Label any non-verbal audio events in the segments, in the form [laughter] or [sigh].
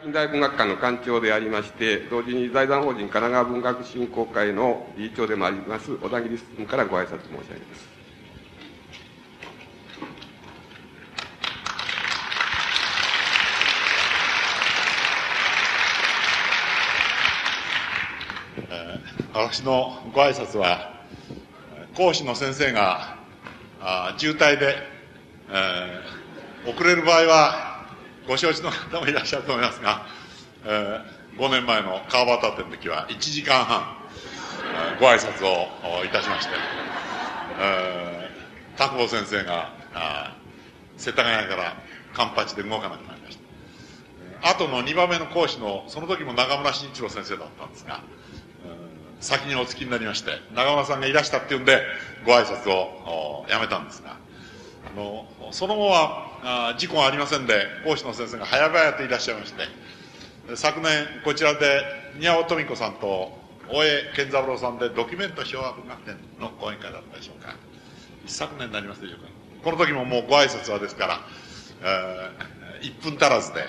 近代文学館の館長でありまして、同時に財団法人神奈川文学振興会の理事長でもあります、小田切進からご挨拶申し上げます。私のご挨拶は、講師の先生があ渋滞で、えー、遅れる場合はご承知の方もいらっしゃると思いますが、えー、5年前の川端店の時は1時間半、ご挨拶をいたしまして、えー、田久保先生が、あ世田谷からカンパチで動かなくなりました。後の2番目の講師の、その時も中村慎一郎先生だったんですが、先にお付きになりまして、中村さんがいらしたっていうんで、ご挨拶をやめたんですが、あの、その後は、あ事故がありませんで、講師の先生が早々といらっしゃいまして、昨年、こちらで、宮尾富子さんと、大江健三郎さんで、ドキュメント昭和文学展の講演会だったでしょうか。一昨年になりますでしょうか。この時ももうご挨拶はですから、えー、1分足らずで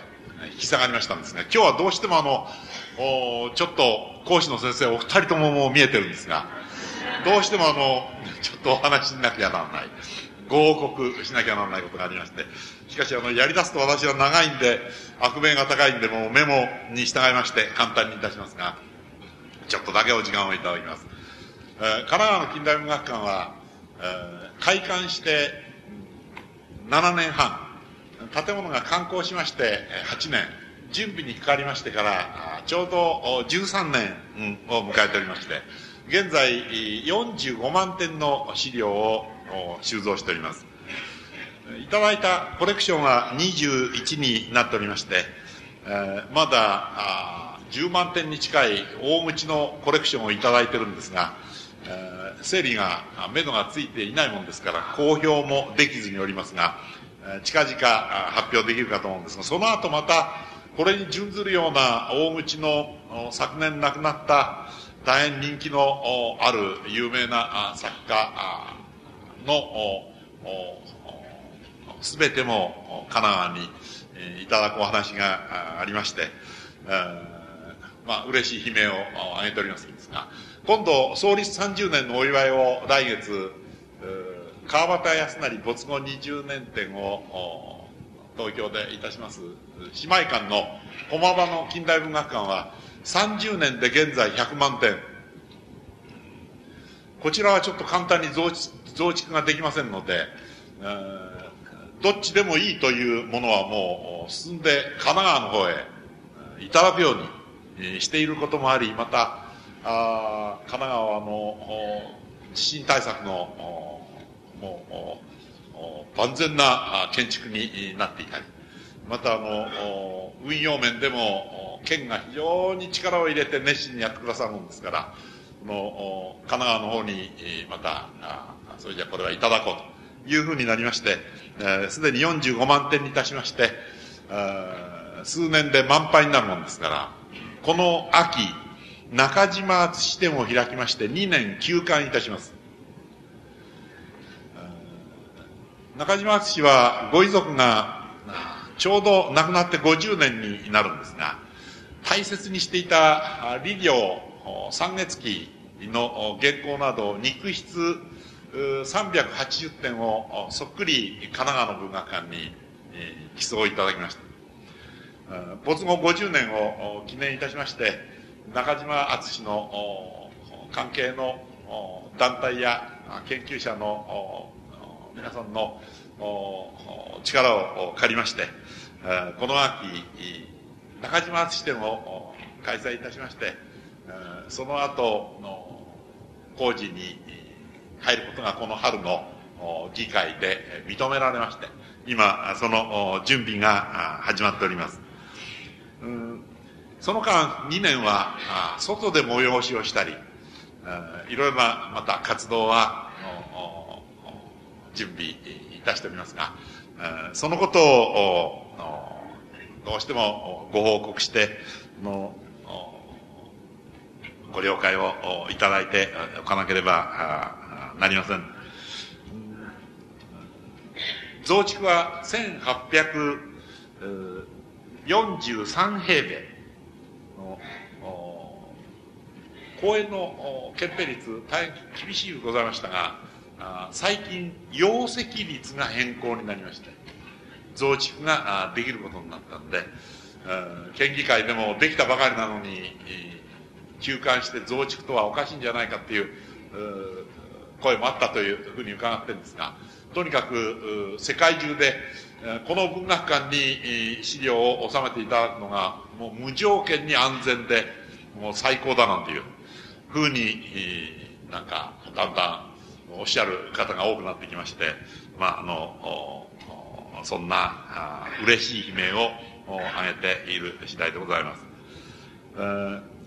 引き下がりましたんですが、今日はどうしてもあの、おちょっと講師の先生お二人とももう見えてるんですが、どうしてもあの、ちょっとお話しなきゃならない。ご報告しなきゃならないことがありまして、しかしあの、やり出すと私は長いんで、悪名が高いんで、もうメモに従いまして簡単にいたしますが、ちょっとだけお時間をいただきます。えー、神奈川の近代文学館は、えー、開館して7年半、建物が完工しまして8年、準備にかかりましてから、ちょうど13年を迎えておりまして、現在45万点の資料を収蔵しております。いただいたコレクションは21になっておりまして、えー、まだ10万点に近い大口のコレクションをいただいてるんですが、えー、整理が、目処がついていないもんですから、公表もできずにおりますが、近々発表できるかと思うんですが、その後また、これに準ずるような大口の昨年亡くなった大変人気のある有名な作家のすべても神奈川にいただくお話がありまして、まあ、嬉しい悲鳴を上げておりますんですが、今度、創立30年のお祝いを来月、川端康成没後20年展を東京でいたします、姉妹館の駒場の近代文学館は、30年で現在100万点。こちらはちょっと簡単に増増築ができませんので、えどっちでもいいというものはもう進んで神奈川の方へいただくようにしていることもあり、また、あ神奈川の地震対策のもう万全な建築になっていたり、またあの運用面でも県が非常に力を入れて熱心にやってくださるもんですから、この神奈川の方にまたそれじゃこれはいただこうというふうになりまして、す、で、に45万点にいたしまして、数年で満杯になるもんですから、この秋、中島敦支店を開きまして2年休館いたします。中島敦はご遺族がちょうど亡くなって50年になるんですが、大切にしていた理業三月期の原稿など肉筆380点をそっくり神奈川の文学館に寄贈いただきました。没後50年を記念いたしまして、中島敦の関係の団体や研究者の皆さんの力を借りまして、この秋、中島敦展を開催いたしまして、その後の工事に入ることがこの春の議会で認められまして、今、その準備が始まっております。その間、2年は、外で催しをしたり、いろいろな、また活動は、準備いたしておりますが、そのことを、どうしてもご報告して、のご了解をいただいておかなければなりません。増築は1843平米の公園の憲兵率大変厳しいございましたが最近容積率が変更になりまして増築ができることになったんで県議会でもできたばかりなのに休館して増築とはおかしいんじゃないかっていう声もあったというふうに伺ってるんですがとにかく世界中でこの文学館に資料を収めていただくのがもう無条件に安全でもう最高だなんていうふうになんかだんだんおっしゃる方が多くなってきましてまああのそんな嬉しい悲鳴を上げている次第でございます。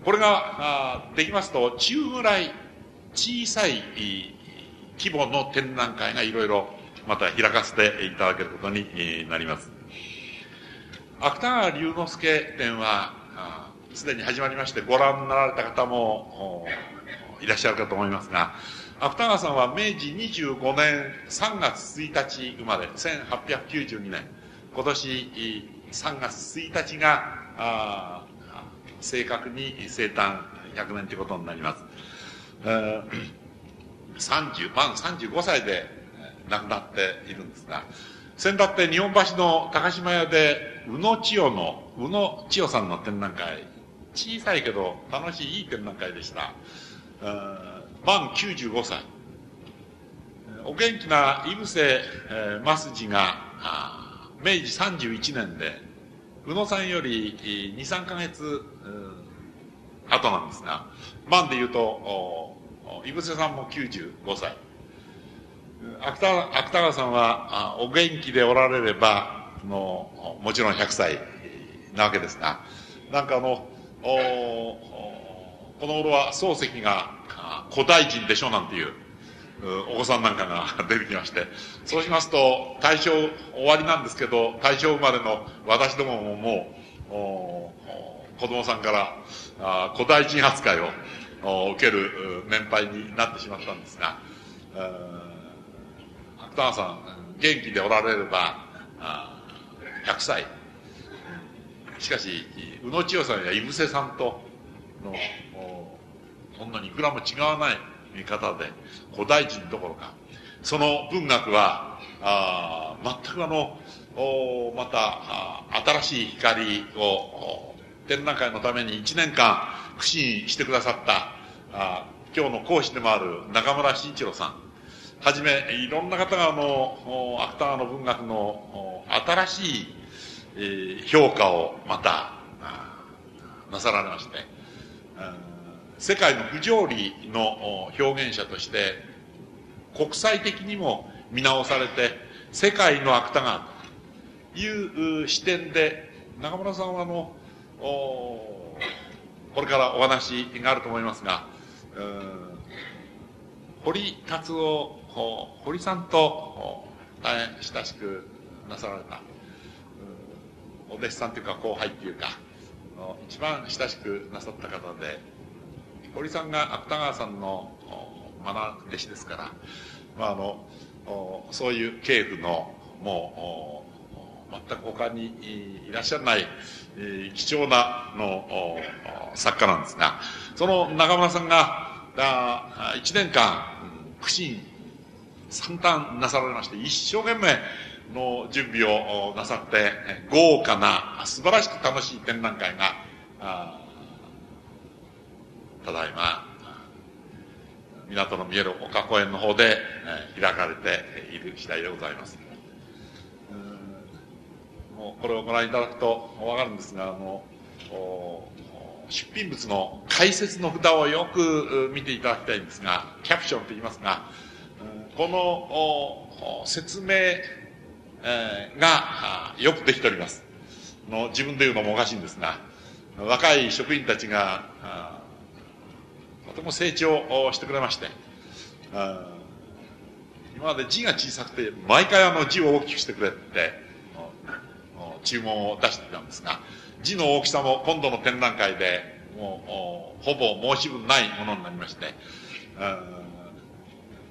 これができますと中ぐらい小さい規模の展覧会がいろいろまた開かせていただけることになります。芥川龍之介展は、すでに始まりましてご覧になられた方もいらっしゃるかと思いますが、芥川さんは明治25年3月1日生まれ、1892年、今年3月1日が、正確に生誕100年ということになります。30、満35歳で亡くなっているんですが、先だって日本橋の高島屋で、宇野千代の、宇野千代さんの展覧会、小さいけど楽しいいい展覧会でした。満95歳。お元気な井伏、えー、増次が、明治31年で、宇野さんより2、3ヶ月、後なんですが、満で言うと、井伏さんも95歳。芥川さんはお元気でおられればももちろん100歳なわけですがなんかあのおこの頃は漱石が古代人でしょなんていうお子さんなんかが [laughs] 出てきましてそうしますと大正終わりなんですけど大正生まれの私どもももう子供さんから古代人扱いを受ける年配になってしまったんですが芥川さん元気でおられれば100歳。しかし宇野千代さんや井伏さんとのそんなにいくらも違わない見方で古代人どころかその文学はあ全くあのおまた新しい光を展覧会のために1年間苦心してくださったあ今日の講師でもある中村慎一郎さん。はじめ、いろんな方があの、芥川の文学の新しい、えー、評価をまた、なさられまして、世界の不条理の表現者として、国際的にも見直されて、世界の芥川という視点で、中村さんはあの、これからお話があると思いますが、堀達夫堀さんと大変親しくなさられたお弟子さんというか後輩っていうか一番親しくなさった方で堀さんが芥川さんの学弟子ですから、まあ、あのそういう系譜のもう全く他にいらっしゃらない貴重なの作家なんですがその中村さんが1年間苦心惨憺なさられまして、一生懸命の準備をなさって、豪華な、素晴らしく楽しい展覧会が、ただいま、港の見える丘公園の方で、開かれている次第でございます。これをご覧いただくとわかるんですが、あの、出品物の解説の札をよく見ていただきたいんですが、キャプションと言いますが、この説明がよくできております。の自分で言うのもおかしいんですが、若い職員たちが、とても成長してくれまして、今まで字が小さくて、毎回あの字を大きくしてくれって、注文を出してたんですが、字の大きさも今度の展覧会で、もう、ほぼ申し分ないものになりまして、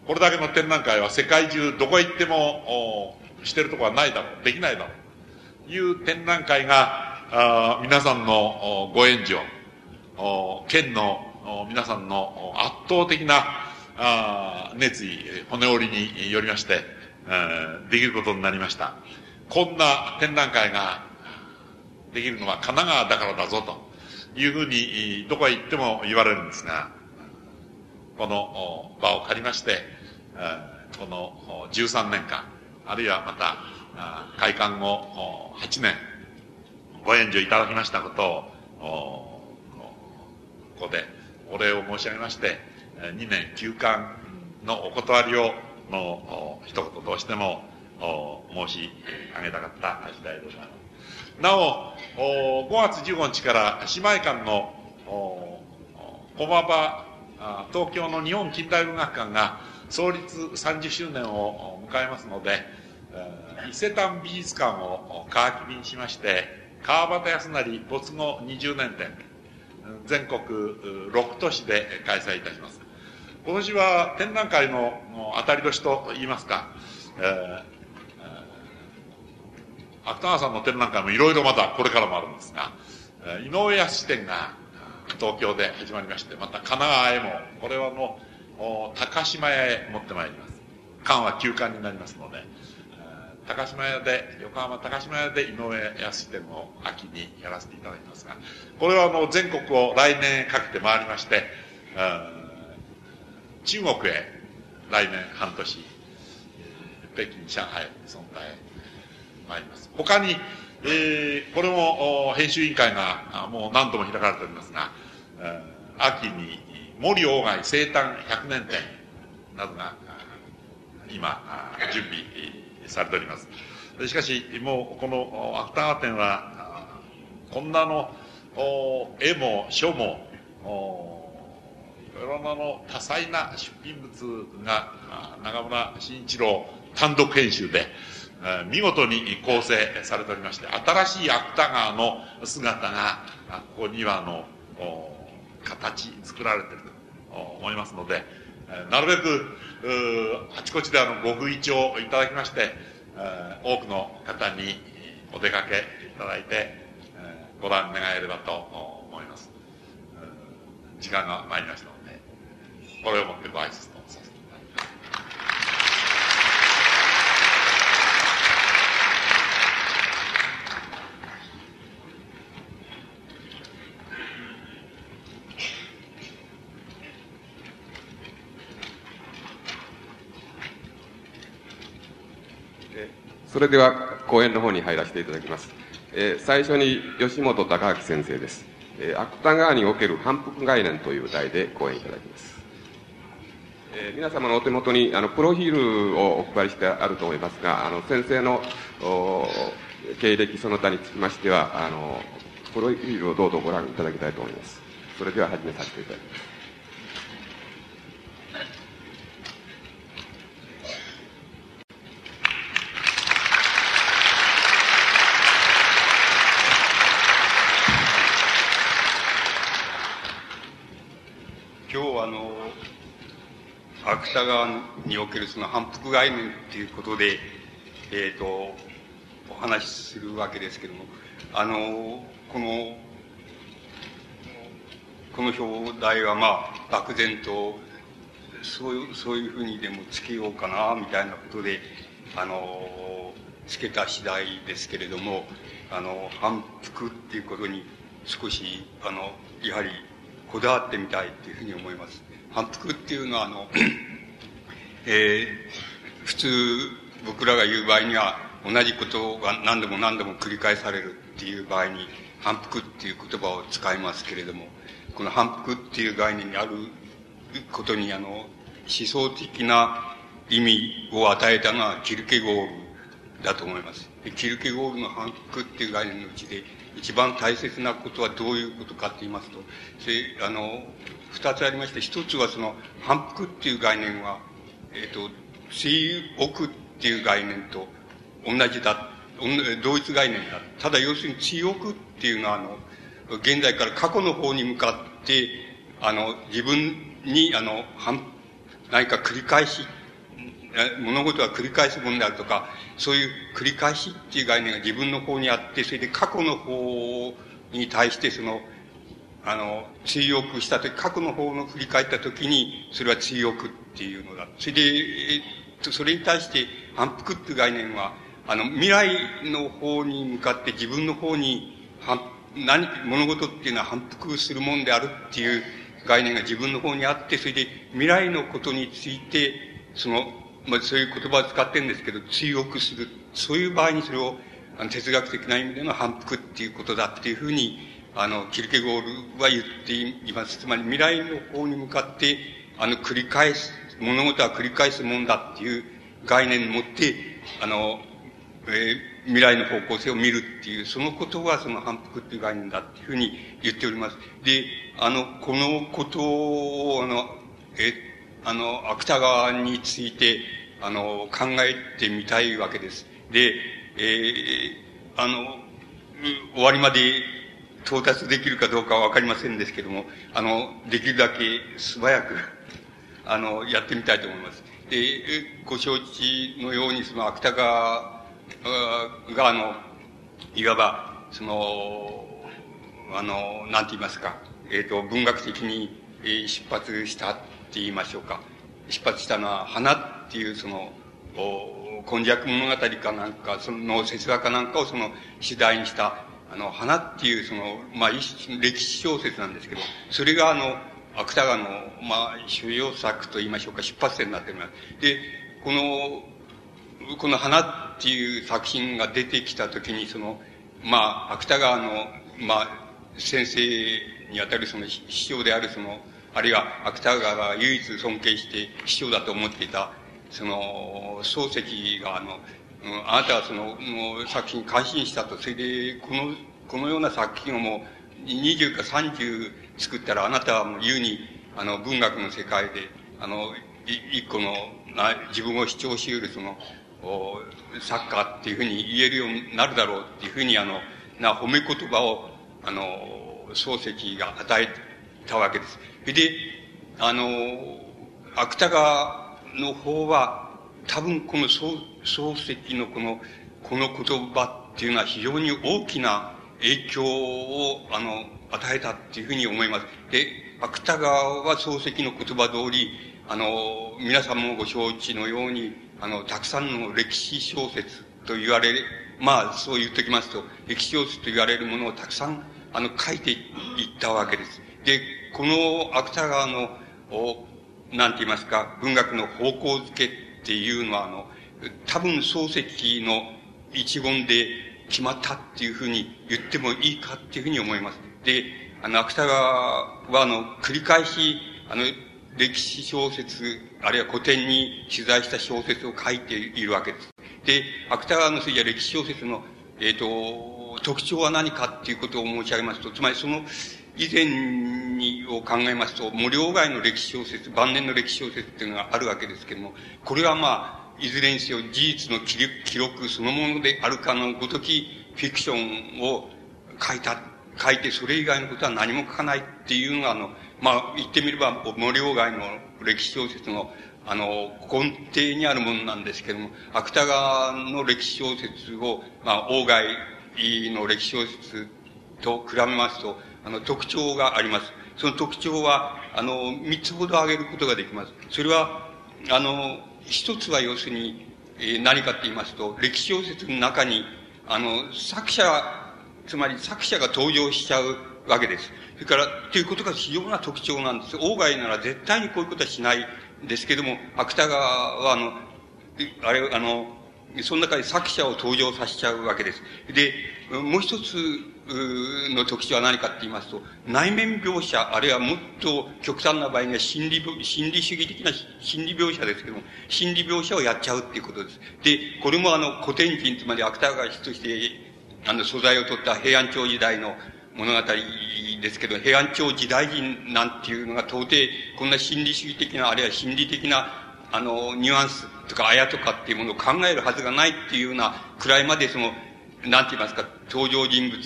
これだけの展覧会は世界中どこへ行ってもしてるとこはないだろう、できないだろう、という展覧会が、皆さんのご援助、県の皆さんの圧倒的な熱意、骨折りによりまして、できることになりました。こんな展覧会ができるのは神奈川だからだぞというふうにどこへ行っても言われるんですが、この場を借りまして、この13年間、あるいはまた開館後8年、ご援助いただきましたことを、ここでお礼を申し上げまして、2年休館のお断りを、の一言どうしても申し上げたかった次第でございます。なお、5月15日から姉妹館の駒場、東京の日本近代文学館が創立30周年を迎えますので、伊勢丹美術館を皮切りにしまして、川端康成没後20年展、全国6都市で開催いたします。今年は展覧会の当たり年といいますか、芥川さんの展覧会もいろいろまたこれからもあるんですが、井上康展が東京で始まりまして、また神奈川へも、これはの、高島屋へ持ってまいります。館は休館になりますので、高島屋で、横浜高島屋で井上康展を秋にやらせていただきますが、これはあの全国を来年かけて回りまして、中国へ来年半年、北京、上海、その他へ参ります。他に、えー、これも編集委員会がもう何度も開かれておりますが、秋に森鴎外生誕100年展などが今、準備されております。しかし、もうこの芥川展は、こんなの絵も書も、いろんなの多彩な出品物が中村慎一郎単独編集で、見事に構成されておりまして、新しい芥川の姿が、ここにはの、形作られていると思いますので、なるべく、あちこちであの、ご不意調いただきまして、多くの方にお出かけいただいて、ご覧願えればと思います。時間が参りましたので、これをもってご挨拶とさせていただきます。それでは講演の方に入らせていただきます。えー、最初に吉本隆明先生です。えー、芥川における反復概念という題で講演いただきます。えー、皆様のお手元にあのプロフィールをお配りしてあると思いますが、あの先生の経歴その他につきましては、あのプロフィールをどうぞご覧いただきたいと思います。それでは始めさせていただきます。芥川におけるその反復概念っていうことで、えっ、ー、と、お話しするわけですけども、あの、この、この表題はまあ、漠然と、そういう、そういうふうにでもつけようかな、みたいなことで、あの、つけた次第ですけれども、あの、反復っていうことに少し、あの、やはり、こだわってみたいっていうふうに思います。反復っていうのは、あの、[clears throat] えー、普通僕らが言う場合には同じことが何度も何度も繰り返されるっていう場合に反復っていう言葉を使いますけれども、この反復っていう概念にあることにあの、思想的な意味を与えたのはキルケゴールだと思います。キルケゴールの反復っていう概念のうちで一番大切なことはどういうことかって言いますと、それあの、二つありまして、一つはその反復っていう概念はえっ、ー、と、水奥っていう概念と同じだ、同一概念だ。ただ要するに水奥っていうのは、あの、現在から過去の方に向かって、あの、自分に、あの、何か繰り返し、物事は繰り返すもんであるとか、そういう繰り返しっていう概念が自分の方にあって、それで過去の方に対してその、あの、追憶したとき、過去の方の振り返ったときに、それは追憶っていうのだ。それで、えっと、それに対して反復っていう概念は、あの、未来の方に向かって自分の方に何、物事っていうのは反復するもんであるっていう概念が自分の方にあって、それで未来のことについて、その、まあ、そういう言葉を使ってるんですけど、追憶する。そういう場合にそれを、あの、哲学的な意味での反復っていうことだっていうふうに、あの、キルケゴールは言っています。つまり未来の方に向かって、あの、繰り返す、物事は繰り返すもんだっていう概念を持って、あの、えー未来の方向性を見るっていう、そのことがその反復っていう概念だっていうふうに言っております。で、あの、このことを、あの、え、あの、芥川について、あの、考えてみたいわけです。で、えー、あの、終わりまで到達できるかどうかはわかりませんですけども、あの、できるだけ素早く、[laughs] あの、やってみたいと思います。で、ご承知のように、その芥川が、あの、いわば、その、あの、なんて言いますか、えっ、ー、と、文学的に、出発したって言いましょうか。出発したのは、花っていう、その、お今昔物語かなんか、その哲学かなんかをその主題にした、あの、花っていう、その、まあ、歴史小説なんですけど、それがあの、芥川の、まあ、主要作と言いましょうか、出発点になっております。で、この、この花っていう作品が出てきたときに、その、まあ、芥川の、まあ、先生にあたるその師匠であるその、あるいは芥川が唯一尊敬して師匠だと思っていた、その、漱石があの、あなたはその、の作品に感心したと。それで、この、このような作品をもう、20か30作ったら、あなたはもう言うに、あの、文学の世界で、あの、一個の、自分を主張し得るその、サッカーっていうふうに言えるようになるだろうっていうふうにあの、な褒め言葉を、あの、漱石が与えたわけです。それで、あの、芥川の方は、多分この漱漱石のこの、この言葉っていうのは非常に大きな影響を、あの、与えたっていうふうに思います。で、芥川は漱石の言葉通り、あの、皆さんもご承知のように、あの、たくさんの歴史小説と言われ、まあ、そう言ってきますと、歴史小説と言われるものをたくさん、あの、書いていったわけです。で、この芥川の、お、なんて言いますか、文学の方向づけっていうのは、あの、多分漱石の一言で決まったっていうふうに言ってもいいかっていうふうに思います。で、あの、芥川は、あの、繰り返し、あの、歴史小説、あるいは古典に取材した小説を書いているわけです。で、芥川の筋は歴史小説の、えっ、ー、と、特徴は何かっていうことを申し上げますと、つまりその以前にを考えますと、無料外の歴史小説、晩年の歴史小説っていうのがあるわけですけども、これはまあ、いずれにせよ事実の記録そのものであるかのごときフィクションを書いた、書いてそれ以外のことは何も書かないっていうのが、あの、まあ、言ってみれば、森鴎外の歴史小説の、あの、根底にあるものなんですけども、芥川の歴史小説を、まあ、鴎外の歴史小説と比べますと、あの、特徴があります。その特徴は、あの、三つほど挙げることができます。それは、あの、一つは要するに、えー、何かって言いますと、歴史小説の中に、あの、作者、つまり作者が登場しちゃうわけです。それから、ということが非常な特徴なんです。鴎外なら絶対にこういうことはしないんですけども、芥川は、あの、あれ、あの、その中で作者を登場させちゃうわけです。で、もう一つの特徴は何かって言いますと、内面描写、あるいはもっと極端な場合には心理、心理主義的な心理描写ですけども、心理描写をやっちゃうっていうことです。で、これもあの、古典人、つまり芥川氏として、あの、素材を取った平安朝時代の物語ですけど、平安朝時代人なんていうのが到底、こんな心理主義的な、あるいは心理的な、あの、ニュアンスとか、あやとかっていうものを考えるはずがないっていうようなくらいまで、その、なんて言いますか、登場人物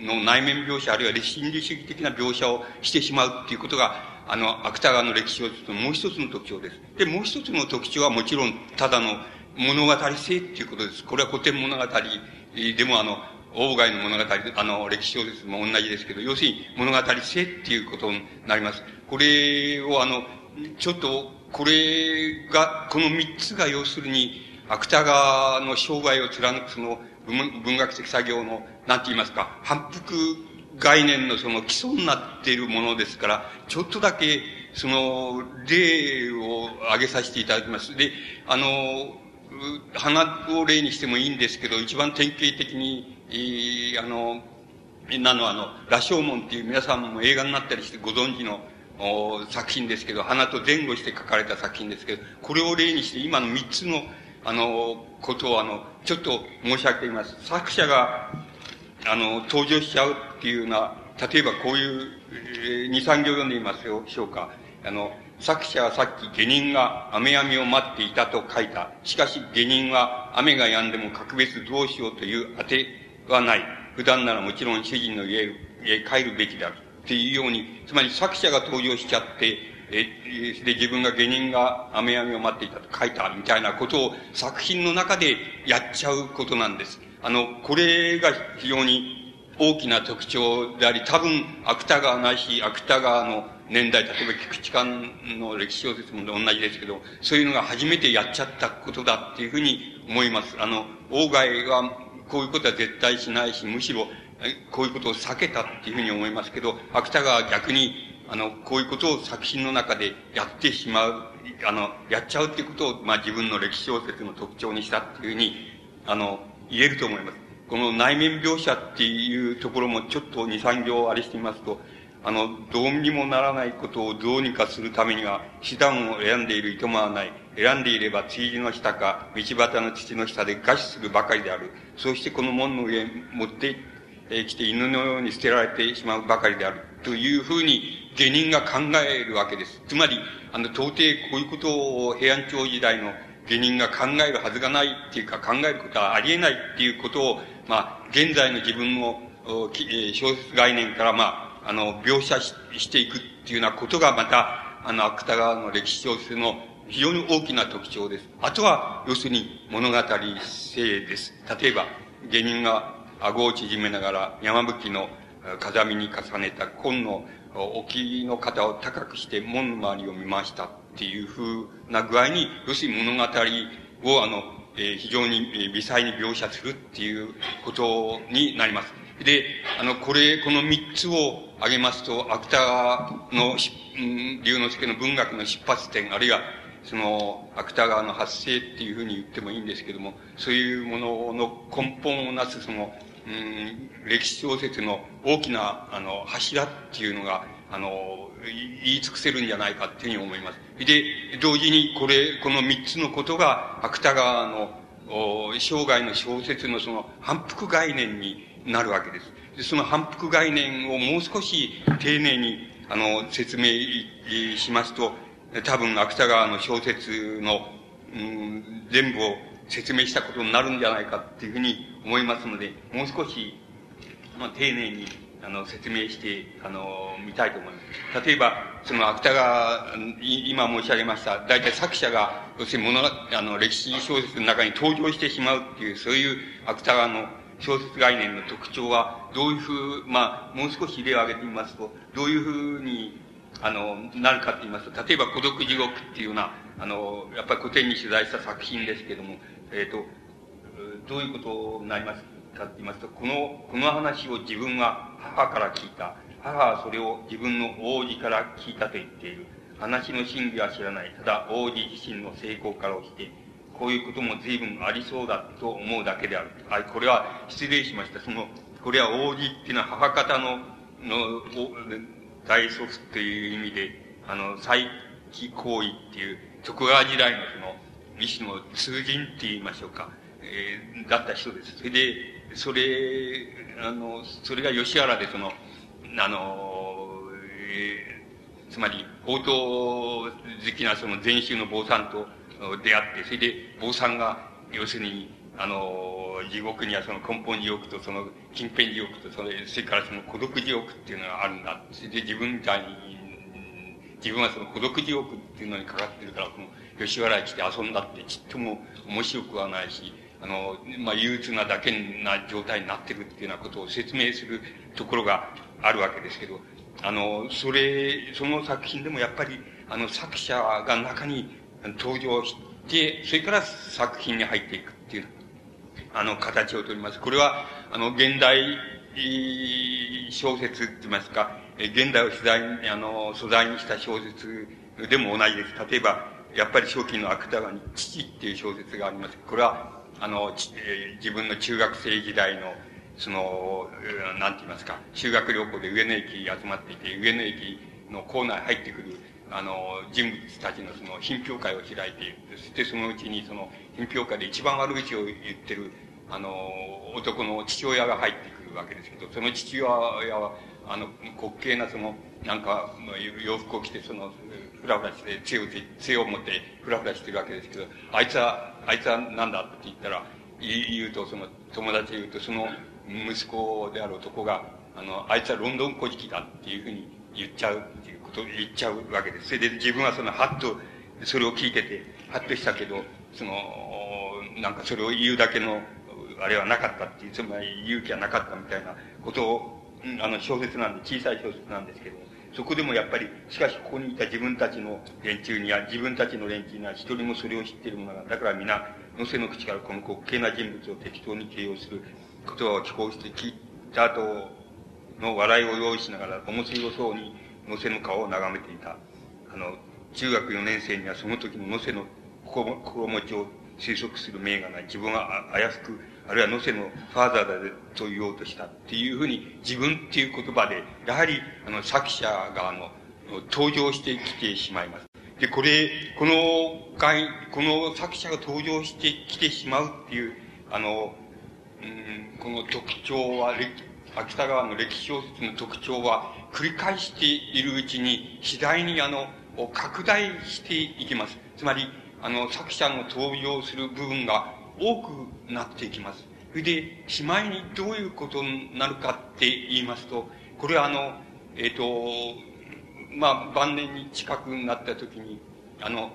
の内面描写、あるいは心理主義的な描写をしてしまうっていうことが、あの、芥川の歴史をするともう一つの特徴です。で、もう一つの特徴はもちろん、ただの物語性っていうことです。これは古典物語でもあの、外の物語、あの、歴史小説も同じですけど、要するに物語性っていうことになります。これをあの、ちょっと、これが、この三つが要するに、芥川の生涯を貫くその文学的作業の、なんて言いますか、反復概念のその基礎になっているものですから、ちょっとだけ、その、例を挙げさせていただきます。で、あの、花を例にしてもいいんですけど、一番典型的に、えー、あの、なのあの、羅生門っていう皆さんも映画になったりしてご存知の作品ですけど、花と前後して書かれた作品ですけど、これを例にして今の三つの、あの、ことをあの、ちょっと申し上げています。作者が、あの、登場しちゃうっていうような、例えばこういう、えー、二、三行読んでみますよ、しょうか。あの、作者はさっき下人が雨やみを待っていたと書いた。しかし下人は雨が止んでも格別どうしようという当てはない。普段ならもちろん主人の家へ帰るべきである。っていうように、つまり作者が登場しちゃって、え、で、自分が下人が雨やみを待っていたと書いたみたいなことを作品の中でやっちゃうことなんです。あの、これが非常に大きな特徴であり、多分、芥川ないし、芥川の年代、例えば菊池寛の歴史小説も同じですけど、そういうのが初めてやっちゃったことだっていうふうに思います。あの、外はこういうことは絶対しないし、むしろ、こういうことを避けたっていうふうに思いますけど、芥川は逆に、あの、こういうことを作品の中でやってしまう、あの、やっちゃうっていうことを、まあ自分の歴史小説の特徴にしたっていうふうに、あの、言えると思います。この内面描写っていうところもちょっと二、三行あれしてみますと、あの、どうにもならないことをどうにかするためには、手段を選んでいるいとまはない。選んでいれば、追事の下か、道端の土の下で餓死するばかりである。そしてこの門の上持ってきて犬のように捨てられてしまうばかりである。というふうに、下人が考えるわけです。つまり、あの、到底こういうことを平安朝時代の下人が考えるはずがないっていうか、考えることはありえないっていうことを、まあ、現在の自分の、小説概念から、まあ、あの、描写していくっていうようなことがまた、あの、芥川の歴史小説の非常に大きな特徴です。あとは、要するに物語性です。例えば、下人が顎を縮めながら山吹の風見に重ねた紺の沖の肩を高くして門の周りを見ましたっていう風な具合に、要するに物語をあの、えー、非常に微細に描写するっていうことになります。で、あの、これ、この三つを挙げますと、芥川の、うん、龍之介の文学の出発点、あるいは、その、芥川の発生っていうふうに言ってもいいんですけども、そういうものの根本をなす、その、うん、歴史小説の大きな、あの、柱っていうのが、あの、言い尽くせるんじゃないかっていうふうに思います。で、同時にこれ、この三つのことが、芥川の、生涯の小説のその反復概念になるわけです。でその反復概念をもう少し丁寧に、あの、説明しますと、多分芥川の小説の、うん、全部を説明したことになるんじゃないかっていうふうに思いますので、もう少し、まあ、丁寧に、あの、説明して、あの、見たいと思います。例えば、その芥川、今申し上げました、大体作者が、要するに物あの、歴史小説の中に登場してしまうっていう、そういう芥川の小説概念の特徴は、どういうふう、まあ、もう少し例を挙げてみますと、どういうふうに、あの、なるかって言いますと、例えば孤独地獄っていうような、あの、やっぱり古典に取材した作品ですけども、えっ、ー、と、どういうことになりますかって言いますと、この、この話を自分は母から聞いた。母はそれを自分の王子から聞いたと言っている。話の真偽は知らない。ただ、王子自身の成功からして、こういうことも随分ありそうだと思うだけである。はい、これは失礼しました。その、これは王子っていうのは母方の、の、大祖父という意味で、あの、再起行為っていう、徳川時代のその、医師の通人って言いましょうか。えー、だった人です。それで、それ、あの、それが吉原でその、あの、えー、つまり、宝刀好きなその禅宗の坊さんと出会って、それで坊さんが、要するに、あの、地獄にはその根本地獄とその近辺地獄とそれ、それからその孤独地獄っていうのがあるんだ。それで自分みたいに、自分はその孤独地獄っていうのにかかってるから、この吉原へ来て遊んだってちっとも面白くはないし、あの、まあ、憂鬱なだけな状態になってるっていうようなことを説明するところがあるわけですけど、あの、それ、その作品でもやっぱり、あの、作者が中に登場して、それから作品に入っていくっていう、あの、形をとります。これは、あの、現代小説って言いますか、現代を取材に、あの、素材にした小説でも同じです。例えば、やっぱり初期の芥川に父っていう小説があります。これは、あの、自分の中学生時代のその、なんて言いますか、修学旅行で上野駅集まっていて、上野駅の構内入ってくる、あの、人物たちのその品評会を開いている。そしてそのうちにその品評会で一番悪口を言ってる、あの、男の父親が入ってくるわけですけど、その父親は、あの、滑稽なその、なんか、洋服を着て、その、ふらふらして、杖を、杖を持って、ふらふらしてるわけですけど、あいつは、あいつはなんだって言ったら、言うと、その、友達で言うと、その、息子である男が、あの、あいつはロンドン古事記だっていうふうに言っちゃうっていうことを言っちゃうわけです。それで自分はその、はっと、それを聞いてて、はっとしたけど、その、なんかそれを言うだけの、あれはなかったっていう、つまり勇気はなかったみたいなことを、あの、小説なんで、小さい小説なんですけどそこでもやっぱり、しかしここにいた自分たちの連中には、自分たちの連中には一人もそれを知っている者が、だから皆、のせの口からこの滑稽な人物を適当に形容する言葉を聞こうして聞いた後の笑いを用意しながら面白そうに野瀬の顔を眺めていた。あの、中学4年生にはその時の野瀬の心持ちを推測する名画が。自分は怪しく、あるいは野瀬のファーザーだと言おうとしたっていうふうに自分っていう言葉で、やはり、あの、作者が、あの、登場してきてしまいます。で、これ、この、この作者が登場してきてしまうっていう、あの、うんこの特徴は、秋田川の歴史小説の特徴は、繰り返しているうちに、次第にあの、拡大していきます。つまり、あの、作者の登場する部分が多くなっていきます。それで、しまいにどういうことになるかって言いますと、これはあの、えっ、ー、と、まあ、晩年に近くなった時に、あの、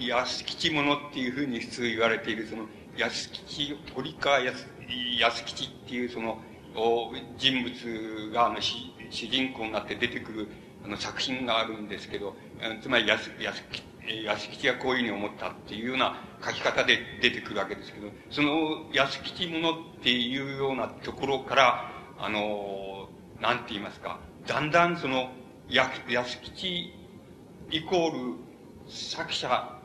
安吉者っていうふうに普通言われている、その、安吉、堀川安安吉っていうその人物があの主人公になって出てくるあの作品があるんですけど、つまり安安安吉がこういうふうに思ったっていうような書き方で出てくるわけですけど、その安吉者っていうようなところから、あの、なんて言いますか、だんだんその安吉イコール作者、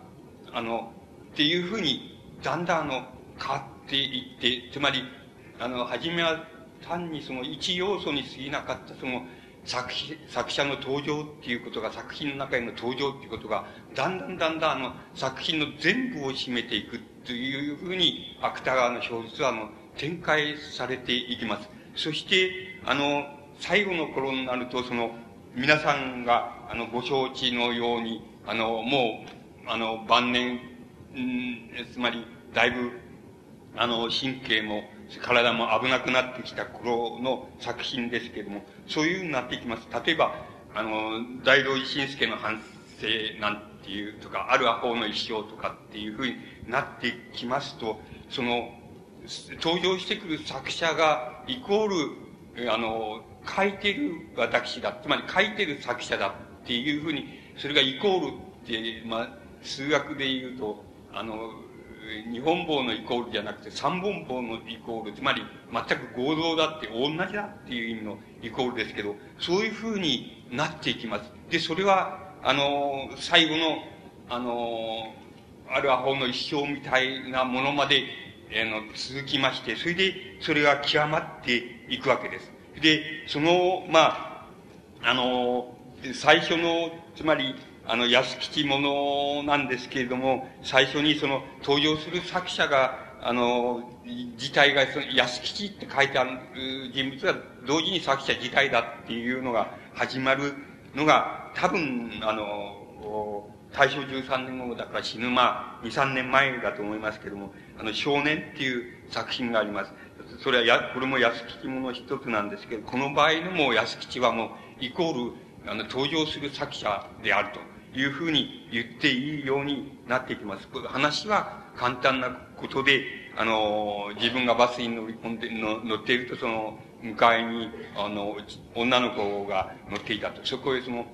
あの、っていうふうに、だんだんあの、変わっていって、つまり、あの、初めは単にその一要素に過ぎなかったその作品作者の登場っていうことが、作品の中への登場っていうことが、だんだんだんだんあの、作品の全部を占めていくというふうに、芥川の小説はあの、展開されていきます。そして、あの、最後の頃になると、その、皆さんが、あの、ご承知のように、あの、もう、あの、晩年、うん、つまり、だいぶあの、神経も、体も危なくなってきた頃の作品ですけれども、そういうふうになってきます。例えば、あの、大道維新介の反省なんていうとか、あるアホの一生とかっていうふうになってきますと、その、登場してくる作者が、イコール、あの、書いてる私だ。つまり書いてる作者だっていうふうに、それがイコールって、まあ、数学で言うと、あの、二本棒のイコールじゃなくて三本棒のイコール、つまり全く合同だって同じだっていう意味のイコールですけど、そういうふうになっていきます。で、それは、あの、最後の、あの、あるアホの一生みたいなものまで、あの、続きまして、それで、それが極まっていくわけです。で、その、まあ、あの、最初の、つまり、あの、安吉ものなんですけれども、最初にその、登場する作者が、あの、自体が、その、安吉って書いてある人物が、同時に作者自体だっていうのが始まるのが、多分、あの、大正13年後だから死ぬ、まあ、2、3年前だと思いますけれども、あの、少年っていう作品があります。それはや、これも安吉もの一つなんですけど、この場合のもう安吉はもう、イコール、あの、登場する作者であるというふうに言っていいようになってきます。話は簡単なことで、あの、自分がバスに乗り込んで、の乗っていると、その、迎えに、あの、女の子が乗っていたと。そこへその、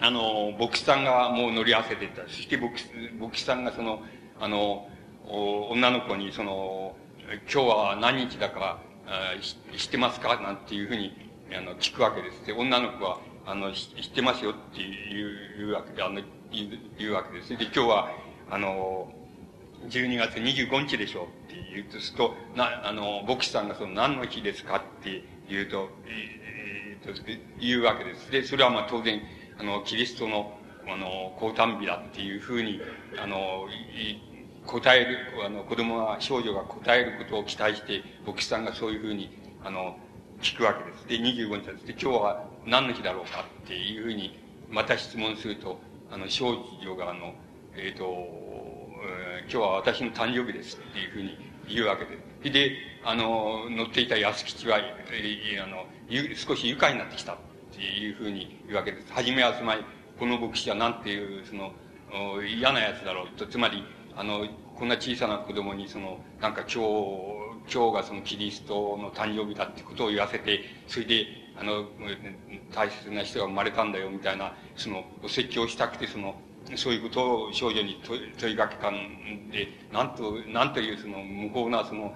あの、牧師さんがもう乗り合わせていた。そして牧師、牧師さんがその、あの、女の子にその、今日は何日だか、知ってますか？なんていうふうに、あの、聞くわけです。で、女の子は、あの、知ってますよっていう、いうわけで、あの、言うわけですね。で、今日は、あの、12月25日でしょうって言うとすると、な、あの、牧師さんがその何の日ですかって言うと、えー、と、言うわけです。で、それはまあ当然、あの、キリストの、あの、降誕日だっていうふうに、あの、答える、あの、子供が、少女が答えることを期待して、牧師さんがそういうふうに、あの、聞くわけです。で、25日です。で、今日は何の日だろうかっていうふうに、また質問すると、あの、少女が、あの、えっ、ー、と、今日は私の誕生日ですっていうふうに言うわけです。で、あの、乗っていた安吉は、えあの、少し愉快になってきたっていうふうに言うわけです。はじめはつまり、この牧師はなんていう、その、嫌な奴だろうと、つまり、あの、こんな小さな子供に、その、なんか今日、今日がそのキリストの誕生日だってことを言わせて、それで、あの、大切な人が生まれたんだよ、みたいな、その、お説教したくて、その、そういうことを少女に問いかけたんで、なんと、なんというその無法なその、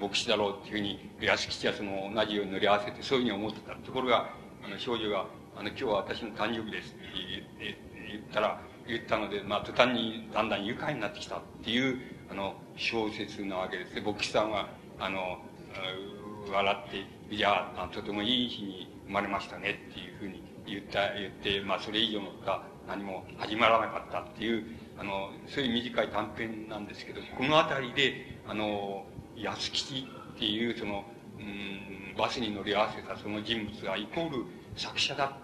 牧師だろうっていうふうに、安吉はその同じように乗り合わせてそういうふうに思ってた。ところが、あの少女が、あの、今日は私の誕生日ですって言ったら、言ったので、まあ、途端にだんだん愉快になってきたっていう、あの、小説なわけです。牧師さんは、あの、笑って、いや、とてもいい日に生まれましたねっていうふうに言った、言って、まあ、それ以上のが何も始まらなかったっていう、あの、そういう短い短編なんですけど、この辺りで、あの、安吉っていうその、うん、バスに乗り合わせたその人物がイコール作者だ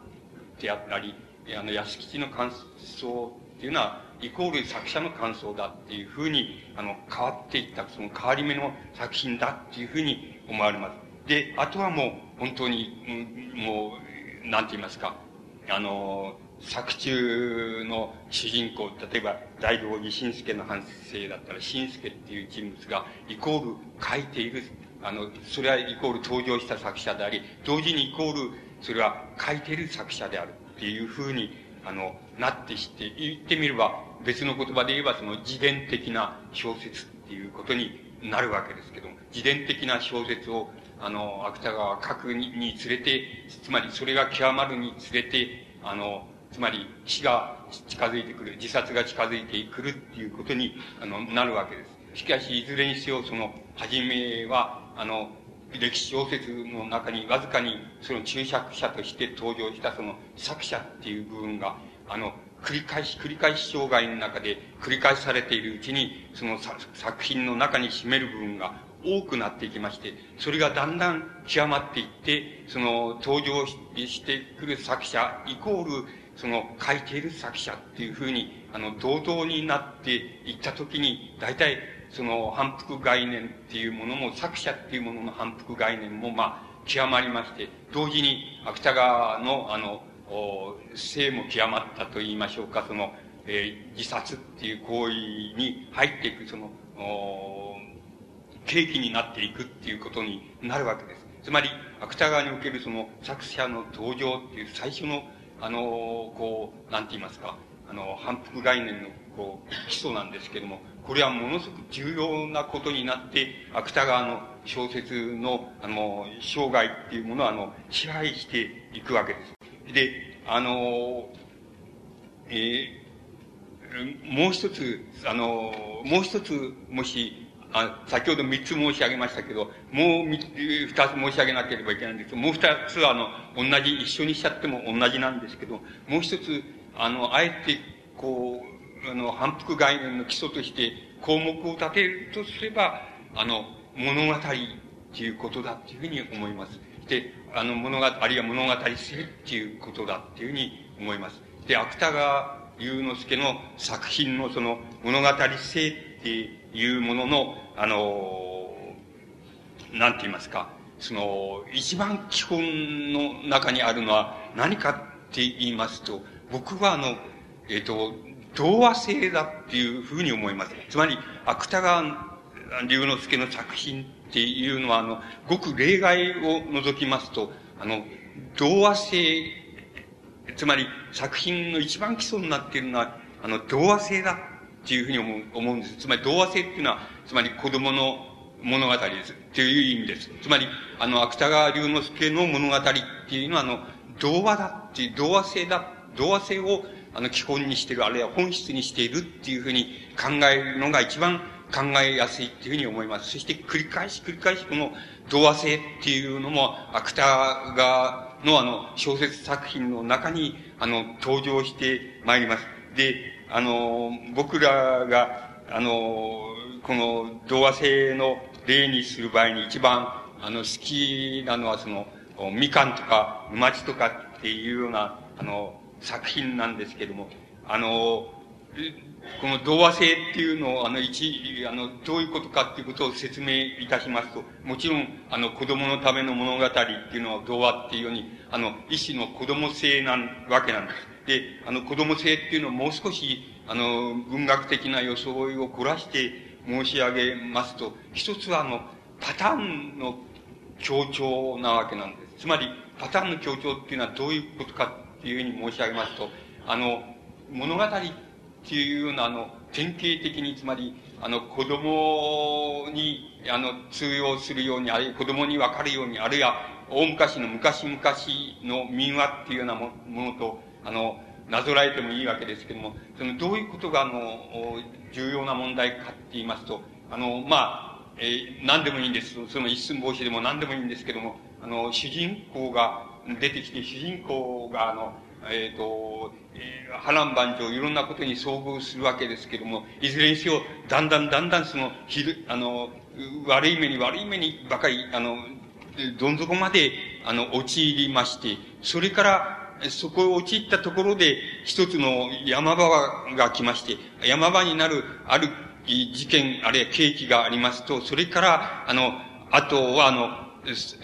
ってあったり、あの、安吉の感想っていうのは、イコール作者の感想だっていうふうに、あの、変わっていった、その変わり目の作品だっていうふうに思われます。で、あとはもう、本当に、もう、なんて言いますか、あの、作中の主人公、例えば大道義新助の反省だったら、新助っていう人物がイコール書いている、あの、それはイコール登場した作者であり、同時にイコール、それは書いている作者であるっていうふうに、あの、なってして、言ってみれば、別の言葉で言えばその自伝的な小説っていうことになるわけですけども、自伝的な小説を、あの、芥川は書くににつれて、つまりそれが極まるにつれて、あの、つまり死が近づいてくる、自殺が近づいてくるっていうことに、あの、なるわけです。しかし、いずれにせよ、その、初めは、あの、歴史小説の中にわずかにその注釈者として登場したその作者っていう部分が、あの、繰り返し繰り返し障害の中で繰り返されているうちに、その作品の中に占める部分が多くなっていきまして、それがだんだん極まっていって、その登場してくる作者イコールその書いている作者っていうふうに、あの、堂々になっていったときに、大体、その反復概念っていうものも、作者っていうものの反復概念も、まあ、極まりまして、同時に芥川の、あの、性も極まったと言いましょうか、その、えー、自殺っていう行為に入っていく、その、契機になっていくっていうことになるわけです。つまり、芥川におけるその作者の登場っていう最初のあの、こう、なんて言いますか、あの、反復概念の、こう、基礎なんですけども、これはものすごく重要なことになって、芥川の小説の、あの、生涯っていうものを、あの、支配していくわけです。で、あの、えー、もう一つ、あの、もう一つ、もし、あ先ほど三つ申し上げましたけど、もう二つ申し上げなければいけないんですけど、もう二つはあの、同じ、一緒にしちゃっても同じなんですけど、もう一つ、あの、あえて、こう、あの、反復概念の基礎として項目を立てるとすれば、あの、物語っていうことだっていうふうに思います。で、あの、物語、あるいは物語性っていうことだっていうふうに思います。で、芥川龍之介の作品のその物語性っていうものの、あの、なんて言いますか、その、一番基本の中にあるのは何かって言いますと、僕はあの、えっ、ー、と、童話性だっていうふうに思います。つまり、芥川龍之介の作品っていうのは、あの、ごく例外を除きますと、あの、童話性、つまり作品の一番基礎になっているのは、あの、童話性だっていうふうに思う思うんです。つまり童話性っていうのは、つまり子供の物語ですっていう意味です。つまり、あの、芥川龍之介の物語っていうのは、あの、童話だっていう、童話性だ、童話性を、あの、基本にしている、あるいは本質にしているっていうふうに考えるのが一番考えやすいっていうふうに思います。そして繰り返し繰り返しこの童話性っていうのも、芥川のあの、小説作品の中に、あの、登場してまいります。で、あの、僕らが、あの、この童話性の例にする場合に一番、あの、好きなのはその、みかんとか、馬ちとかっていうような、あの、作品なんですけども、あの、この童話性っていうのを、あの、一、あの、どういうことかっていうことを説明いたしますと、もちろん、あの、子供のための物語っていうのは童話っていうように、あの、一種の子供性なわけなんです。で、あの、子供性っていうのをもう少し、あの、文学的な装いを凝らして申し上げますと、一つはあの、パターンの強調なわけなんです。つまり、パターンの強調っていうのはどういうことかいうふうに申し上げますと、あの、物語っていうような、あの、典型的に、つまり、あの、子供に、あの、通用するように、あるいは子供にわかるように、あるいは、大昔の昔々の民話っていうようなものと、あの、なぞらえてもいいわけですけども、その、どういうことが、あの、重要な問題かって言いますと、あの、まあ、えー、何でもいいんです。その一寸法師でも何でもいいんですけども、あの、主人公が出てきて、主人公が、あの、えっ、ー、と、えー、波乱万丈、いろんなことに遭遇するわけですけれども、いずれにせよ、だんだんだんだんその、ひる、あの、悪い目に悪い目にばかり、あの、どん底まで、あの、陥りまして、それから、そこを陥ったところで、一つの山場が来まして、山場になる、ある事件、あるいは契機がありますと、それから、あの、あとは、あの、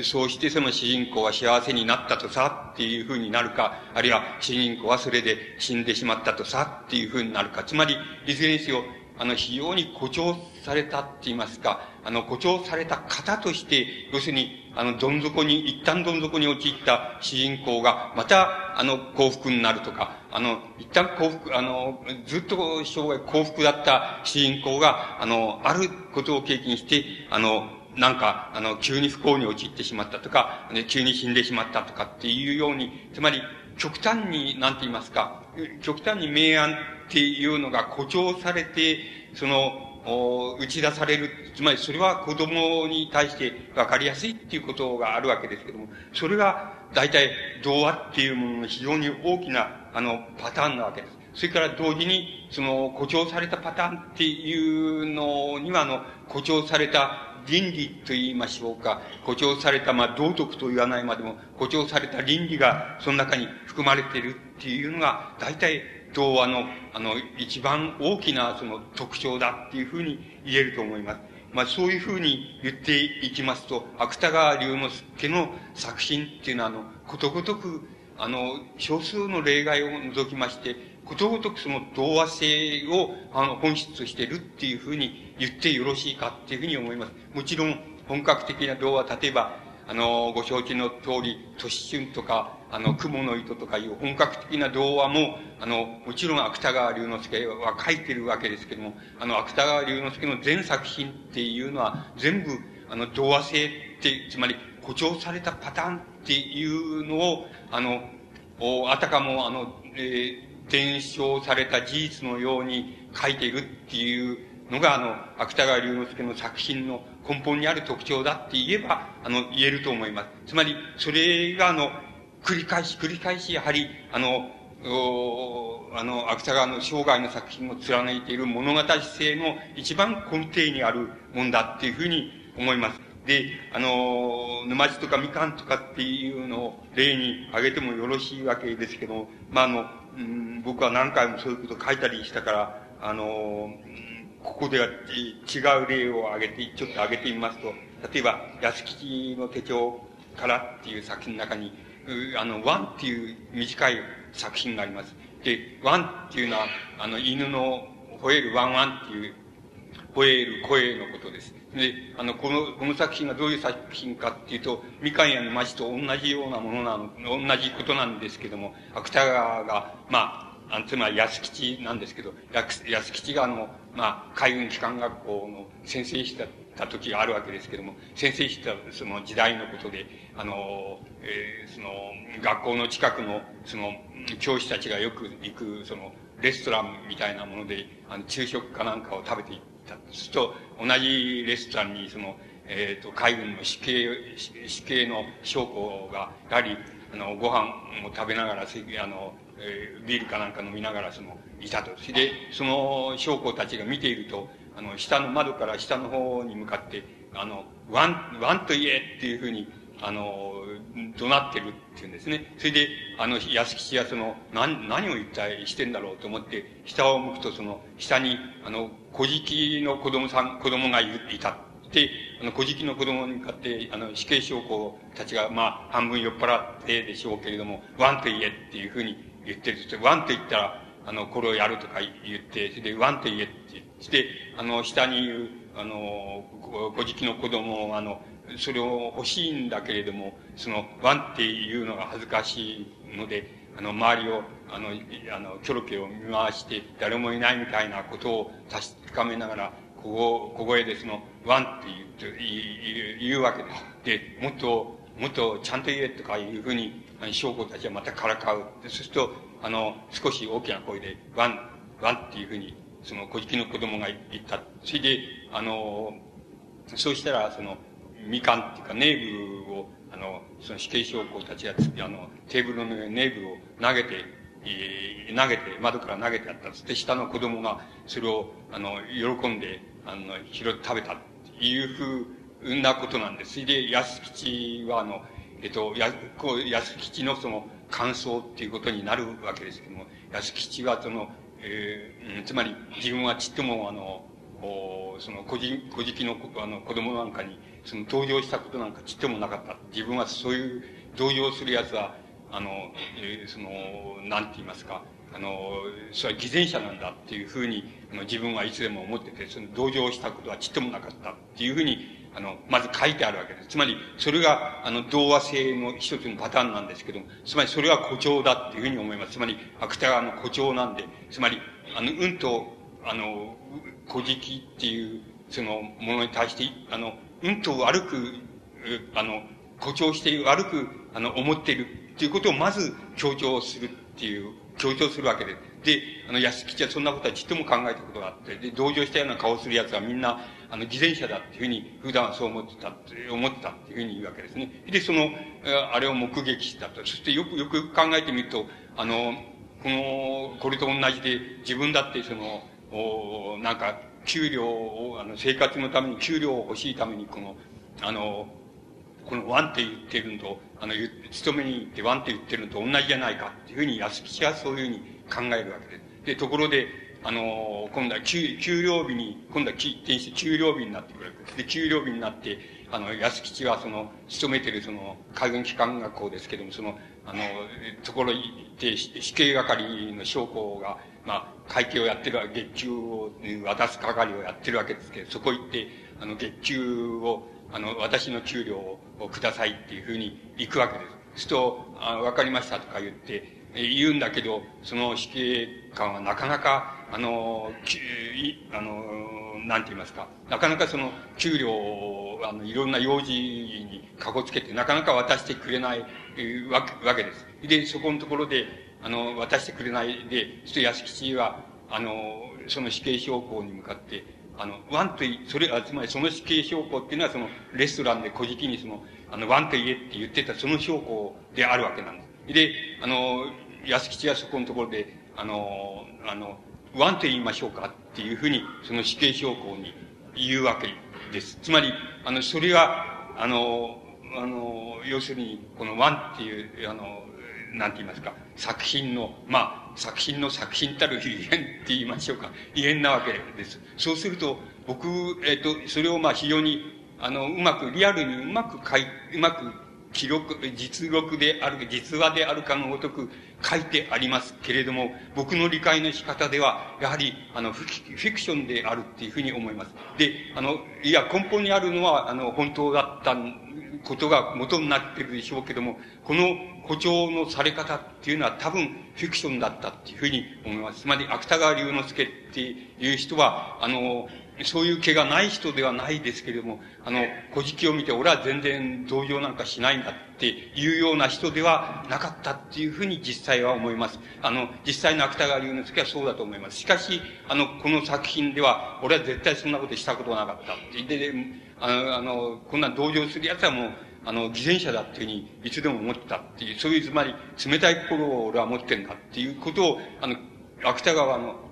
そうしてその主人公は幸せになったとさっていう風になるか、あるいは主人公はそれで死んでしまったとさっていう風になるか、つまり、いずれにせよ、あの、非常に誇張されたって言いますか、あの、誇張された方として、要するに、あの、どん底に、一旦どん底に陥った主人公が、また、あの、幸福になるとか、あの、一旦幸福、あの、ずっと生涯幸福だった主人公が、あの、あることを経験して、あの、なんか、あの、急に不幸に陥ってしまったとか、ね、急に死んでしまったとかっていうように、つまり、極端に、なんて言いますか、極端に明暗っていうのが誇張されて、その、打ち出される。つまり、それは子供に対して分かりやすいっていうことがあるわけですけども、それが、大体、童話っていうものの非常に大きな、あの、パターンなわけです。それから同時に、その、誇張されたパターンっていうのには、あの、誇張された倫理と言いましょうか、誇張された、まあ、道徳と言わないまでも、誇張された倫理がその中に含まれているっていうのが、大体、童話の、あの、一番大きなその特徴だっていうふうに言えると思います。まあ、そういうふうに言っていきますと、芥川龍之介の作品っていうのは、あの、ことごとく、あの、少数の例外を除きまして、ことごとくその童話性を、あの、本質としてるっていうふうに言ってよろしいかっていうふうに思います。もちろん、本格的な童話、例えば、あの、ご承知の通り、都市春とか、あの、雲の糸とかいう本格的な童話も、あの、もちろん芥川龍之介は書いてるわけですけども、あの、芥川龍之介の全作品っていうのは、全部、あの、童話性って、つまり、誇張されたパターンっていうのを、あの、あたかも、あの、えー伝承された事実のように書いているっていうのが、あの、芥川龍之介の作品の根本にある特徴だって言えば、あの、言えると思います。つまり、それが、あの、繰り返し繰り返し、やはり、あの、あの、芥川の生涯の作品を貫いている物語性の一番根底にあるもんだっていうふうに思います。で、あの、沼地とかみかんとかっていうのを例に挙げてもよろしいわけですけど、まあ、あの、うん、僕は何回もそういうこと書いたりしたから、あの、ここでは違う例を挙げて、ちょっと挙げてみますと、例えば、安吉の手帳からっていう作品の中に、あの、ワンっていう短い作品があります。で、ワンっていうのは、あの、犬の吠えるワンワンっていう、吠える声のことです。で、あの、この、この作品がどういう作品かっていうと、みかんや沼地と同じようなものなの、同じことなんですけども、芥川が、まあ、あつまり安吉なんですけど、安吉があの、まあ、海軍機関学校の先生したた時があるわけですけども、先生したその時代のことで、あの、えー、その、学校の近くの、その、教師たちがよく行く、その、レストランみたいなもので、あの、昼食かなんかを食べていった。すると、同じレストランに、その、えっ、ー、と、海軍の死刑、死刑の将校が、やはり、あの、ご飯を食べながら、あの、えー、ビールかなんか飲みながら、その、いたと。で、その将校たちが見ていると、あの、下の窓から下の方に向かって、あの、ワン、ワンと言えっていうふうに、あの、怒鳴ってるっていうんですね。それで、あの、保吉はその、何、何を一体してんだろうと思って、下を向くとその、下に、あの、乞食の子供さん、子供がいた。で、あの、乞食の子供に向かって、あの、死刑将校たちが、まあ、半分酔っ払ってでしょうけれども、ワンと言えっていうふうに言ってる。ワンと言ったら、あの、これをやるとか言って、それで、ワンと言えって言って、あの、下にいる、あの、小じの子供あの、それを欲しいんだけれども、その、ワンっていうのが恥ずかしいので、あの、周りを、あの、あの、キョロキョロ見回して、誰もいないみたいなことを確かめながら、ここ、小声でその、ワンって言う、言う、言うわけです。で、もっと、もっとちゃんと言えとかいうふうに、将校たちはまたからかう。そうすると、あの、少し大きな声で、ワン、ワンっていうふうに、その、乞食の子供が言った。それで、あの、そうしたら、その、みかんっていうか、ネーブを、あの、その死刑将校たちが、あの、テーブルの上にネーブを投げて、えー、投げて、窓から投げてあった。そして下の子供が、それを、あの、喜んで、あの、拾って食べたっていうふうなことなんです。それで、保吉は、あの、えっと、や、こう、安吉のその、感想っていうことになるわけですけども、安吉はその、えー、つまり自分はちっともあの、その、個人、個人のあの子供なんかに、その同情したことなんかちっともなかった。自分はそういう同情する奴は、あの、えー、その、なんて言いますか、あの、それは偽善者なんだっていうふうに、あの自分はいつでも思ってて、その同情したことはちっともなかったっていうふうにあの、まず書いてあるわけです。つまり、それが、あの、童話性の一つのパターンなんですけども、つまりそれは誇張だっていうふうに思います。つまり、芥川の誇張なんで、つまり、あの、うんと、あの、古事記っていう、その、ものに対して、あの、うんと悪く、あの、誇張して、悪く、あの、思っているっていうことをまず強調するっていう、強調するわけです。で、あの、安吉はそんなことはちっとも考えたことがあって、で、同情したような顔する奴はみんな、あの、偽善者だっていうふうに、普段はそう思ってたって、思ってたっていうふうに言うわけですね。で、その、あれを目撃したと。そしてよくよく考えてみると、あの、この、これと同じで、自分だってその、おなんか、給料を、あの、生活のために給料を欲しいために、この、あの、このワンって言ってるのと、あの、勤めに行ってワンって言ってるのと同じじゃないかっていうふうに安吉はそういうふうに考えるわけです。で、ところで、あの、今度は給給料日に、今度は転して給料日になってくるわけです。で、給料日になって、あの、安吉はその、勤めてるその、海軍機関学校ですけども、その、あの、ところに行って、死刑係の将校が、まあ、会計をやってる、月給を渡す係をやってるわけですけど、そこ行って、あの、月給を、あの、私の給料をくださいっていうふうに行くわけです。すると、あわかりましたとか言って、言うんだけど、その死刑官はなかなか、あの、あの、なんて言いますか、なかなかその、給料を、あの、いろんな用事にかこつけて、なかなか渡してくれないわけわけです。で、そこのところで、あの、渡してくれないで、ちょっと安吉は、あの、その死刑将校に向かって、あの、ワンとそれ、つまりその死刑将校っていうのはその、レストランで小じにその、あの、ワンと言えって言ってたその将校であるわけなんです。で、あの、安吉はそこのところで、あの、あの、ワンと言いましょうかっていうふうに、その死刑将校に言うわけです。つまり、あの、それは、あの、あの、要するに、このワンっていう、あの、なんて言いますか、作品の、まあ、作品の作品たる言えんって言いましょうか、言えんなわけです。そうすると、僕、えっ、と、それをまあ非常に、あの、うまく、リアルにうまく書い、うまく記録、実録である、実話であるかのごとく書いてありますけれども、僕の理解の仕方では、やはり、あの、フィクションであるっていうふうに思います。で、あの、いや、根本にあるのは、あの、本当だったことが元になってるでしょうけども、この誇張のされ方っていうのは多分フィクションだったっていうふうに思います。つまり、芥川龍之介っていう人は、あの、そういう気がない人ではないですけれども、あの、古事記を見て、俺は全然同情なんかしないんだっていうような人ではなかったっていうふうに実際は思います。あの、実際の芥川龍之介はそうだと思います。しかし、あの、この作品では、俺は絶対そんなことしたことはなかったって。で、あの、あのこんな同情する奴はもう、あの、偽善者だっていうふうにいつでも思ってたっていう、そういう、つまり、冷たい心を俺は持ってんだっていうことを、あの、芥川の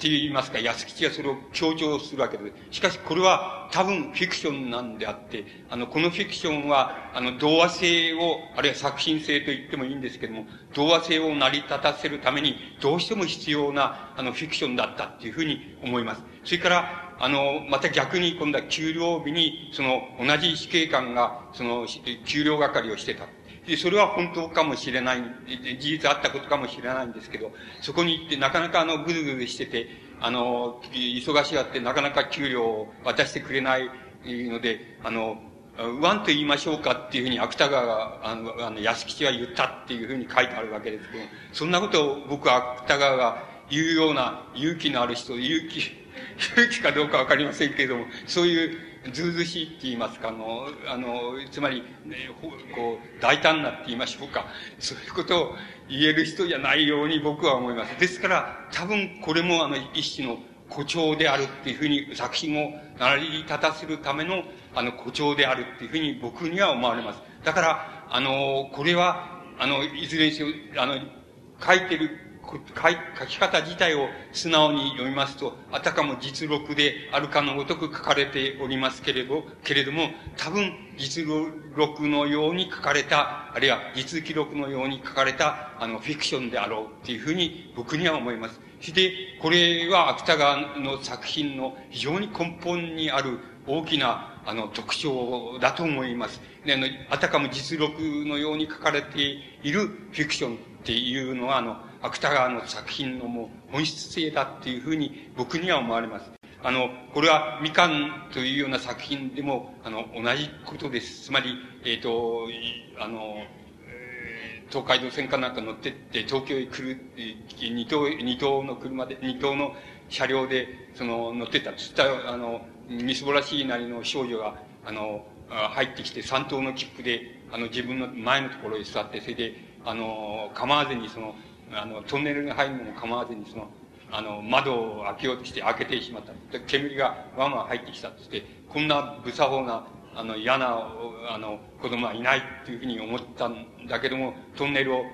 って言いますか、安吉がそれを強調するわけです。しかし、これは多分フィクションなんであって、あの、このフィクションは、あの、童話性を、あるいは作品性と言ってもいいんですけども、童話性を成り立たせるために、どうしても必要な、あの、フィクションだったっていうふうに思います。それから、あの、また逆に今度は給料日に、その、同じ死刑官が、その、給料係をしてた。で、それは本当かもしれない、事実あったことかもしれないんですけど、そこに行ってなかなかあの、ぐずぐずしてて、あの、忙しがってなかなか給料を渡してくれないので、あの、ワンと言いましょうかっていうふうに芥川が、あの、あの安吉は言ったっていうふうに書いてあるわけですけど、そんなことを僕は芥川が言うような勇気のある人、勇気、[laughs] 勇気かどうかわかりませんけれども、そういうずうずしいって言いますか、あの、あの、つまり、ね、こう、大胆なって言いましょうか。[laughs] そういうことを言える人じゃないように僕は思います。ですから、多分これもあの、一種の誇張であるっていうふうに、作品を成り立たせるための、あの、誇張であるっていうふうに僕には思われます。だから、あの、これは、あの、いずれにせよ、あの、書いてる書き方自体を素直に読みますと、あたかも実録であるかのごとく書かれておりますけれど、けれども、多分実録のように書かれた、あるいは実記録のように書かれた、あの、フィクションであろうっていうふうに僕には思います。そして、これは芥川の作品の非常に根本にある大きな、あの、特徴だと思います。で、あの、あたかも実録のように書かれているフィクションっていうのは、あの、芥川の作品のもう本質性だっていうふうに僕には思われます。あの、これはみかんというような作品でも、あの、同じことです。つまり、えっ、ー、と、あの、東海道線かなんか乗ってって、東京へ来る、二等、二等の車で、二等の車両で、その、乗ってた。つった、あの、みすぼらしいなりの少女が、あの、入ってきて、三等の切符で、あの、自分の前のところへ座って、それで、あの、構わずにその、あの、トンネルに入るのも構わずに、その、あの、窓を開けようとして開けてしまった。で煙がわんわん入ってきたってって、こんな無作法な、あの、嫌な、あの、子供はいないっていうふうに思ったんだけども、トンネルを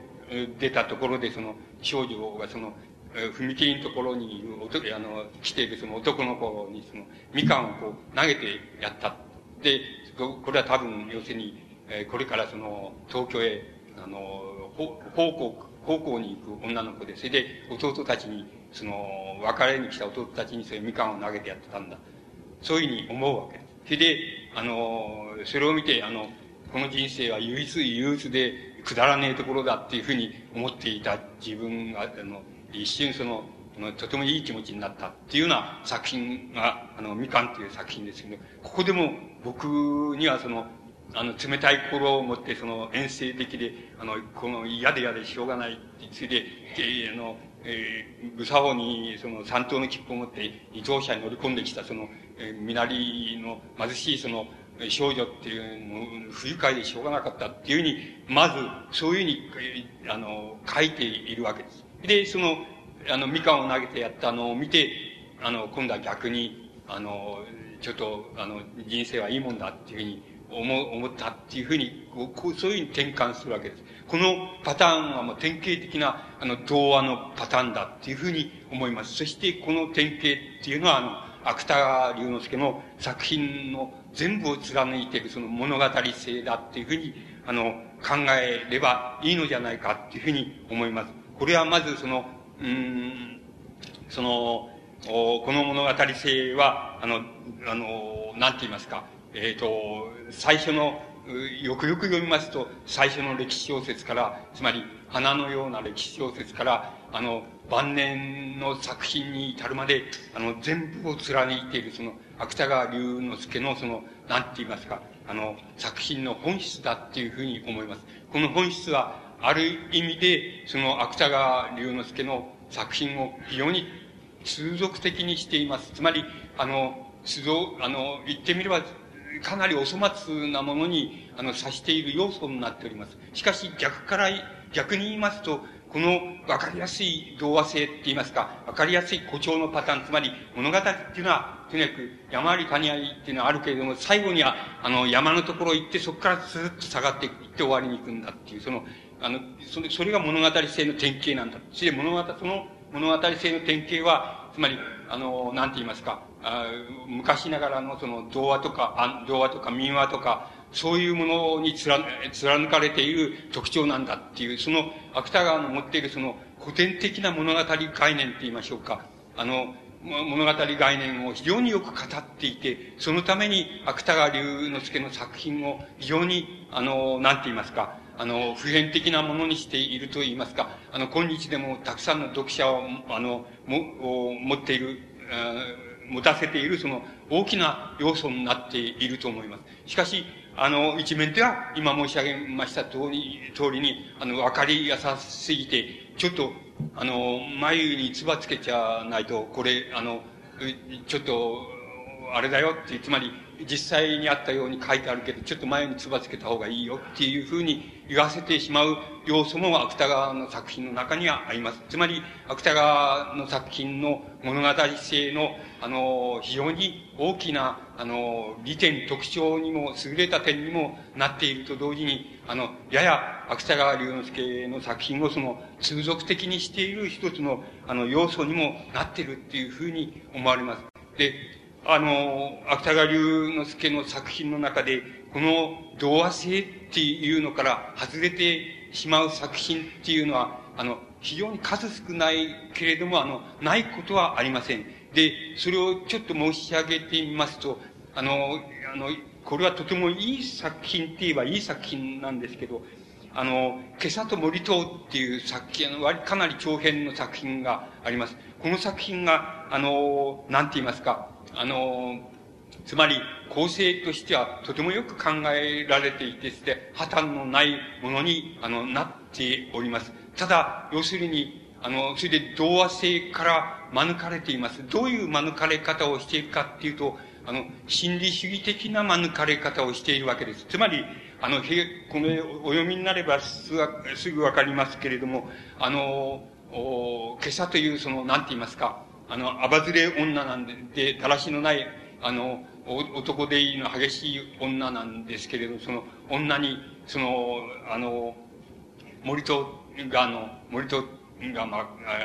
出たところで、その、少女がその、踏切のところにいる、あの、来ているその男の子に、その、みかんをこう、投げてやった。で、これは多分、要するに、これからその、東京へ、あの、方向、高校に行く女の子で、それで弟たちに、その、別れに来た弟たちにそういうみかんを投げてやってたんだ。そういうふうに思うわけ。それで、あの、それを見て、あの、この人生は唯一憂鬱でくだらねえところだっていうふうに思っていた自分が、あの、一瞬その、とてもいい気持ちになったっていうような作品が、あの、みかんっていう作品ですけど、ここでも僕にはその、あの、冷たい心を持って、その、遠征的で、あの、この嫌で嫌でしょうがないって、それで、えー、あの、えー、武作法に、その、三等の切符を持って、二等車に乗り込んできた、その、えー、なりの貧しい、その、少女っていうの不愉快でしょうがなかったっていうふうに、まず、そういうふうに、あの、書いているわけです。で、その、あの、みかんを投げてやったのを見て、あの、今度は逆に、あの、ちょっと、あの、人生はいいもんだっていうふうに思思ったっていうふうに、こう、そういうふうに転換するわけです。このパターンはもう典型的な、あの、童話のパターンだっていうふうに思います。そして、この典型っていうのは、あの、芥川龍之介の作品の全部を貫いているその物語性だっていうふうに、あの、考えればいいのじゃないかっていうふうに思います。これはまずその、うん、その、この物語性は、あの、あの、なんて言いますか、えっ、ー、と、最初の、よくよく読みますと、最初の歴史小説から、つまり、花のような歴史小説から、あの、晩年の作品に至るまで、あの、全部を貫いている、その、芥川龍之介の、その、なんて言いますか、あの、作品の本質だっていうふうに思います。この本質は、ある意味で、その、芥川龍之介の作品を非常に通俗的にしています。つまり、あの、あの、言ってみれば、かなりお粗末なものに、あの、指している要素になっております。しかし、逆から、逆に言いますと、この分かりやすい童話性って言いますか、分かりやすい誇張のパターン、つまり物語っていうのは、とにかく山あり谷ありっていうのはあるけれども、最後には、あの、山のところ行って、そこからスーッと下がっていって終わりに行くんだっていう、その、あの、それ、それが物語性の典型なんだ。そして物語、その物語性の典型は、つまり、あの、なんて言いますか、あ昔ながらのその童話とか、童話とか民話とか、そういうものに貫かれている特徴なんだっていう、その芥川の持っているその古典的な物語概念って言いましょうか。あの、物語概念を非常によく語っていて、そのために芥川龍之介の作品を非常に、あの、なんて言いますか、あの、普遍的なものにしていると言いますか、あの、今日でもたくさんの読者を、あの、も、持っている、持たせているその大きな要素になっていると思います。しかし、あの、一面では、今申し上げました通り、通りに、あの、わかりやさすぎて、ちょっと、あの、眉に唾つけちゃないと、これ、あの、ちょっと、あれだよって、つまり、実際にあったように書いてあるけど、ちょっと前につばつけた方がいいよっていうふうに言わせてしまう要素も芥川の作品の中にはあります。つまり、芥川の作品の物語性の、あの、非常に大きな、あの、利点、特徴にも、優れた点にもなっていると同時に、あの、やや芥川龍之介の作品をその、通俗的にしている一つの、あの、要素にもなっているっていうふうに思われます。で、あの、芥川龍之介の作品の中で、この童話性っていうのから外れてしまう作品っていうのは、あの、非常に数少ないけれども、あの、ないことはありません。で、それをちょっと申し上げてみますと、あの、あの、これはとてもいい作品って言えばいい作品なんですけど、あの、今朝と森とっていう作品、かなり長編の作品があります。この作品が、あの、なんて言いますか、あの、つまり構成としてはとてもよく考えられていて、して破綻のないものに、あの、なっております。ただ、要するに、あの、それで童話性から免れています。どういう免れ方をしているかっていうと、あの、心理主義的な免れ方をしているわけです。つまり、あの、このお読みになればすぐわかりますけれども、あの、お今朝というその、なんて言いますか、あの、アバズレ女なんで、で、だらしのない、あの、男でいいの激しい女なんですけれど、その女に、その、あの、森戸が、あの、森戸が、ま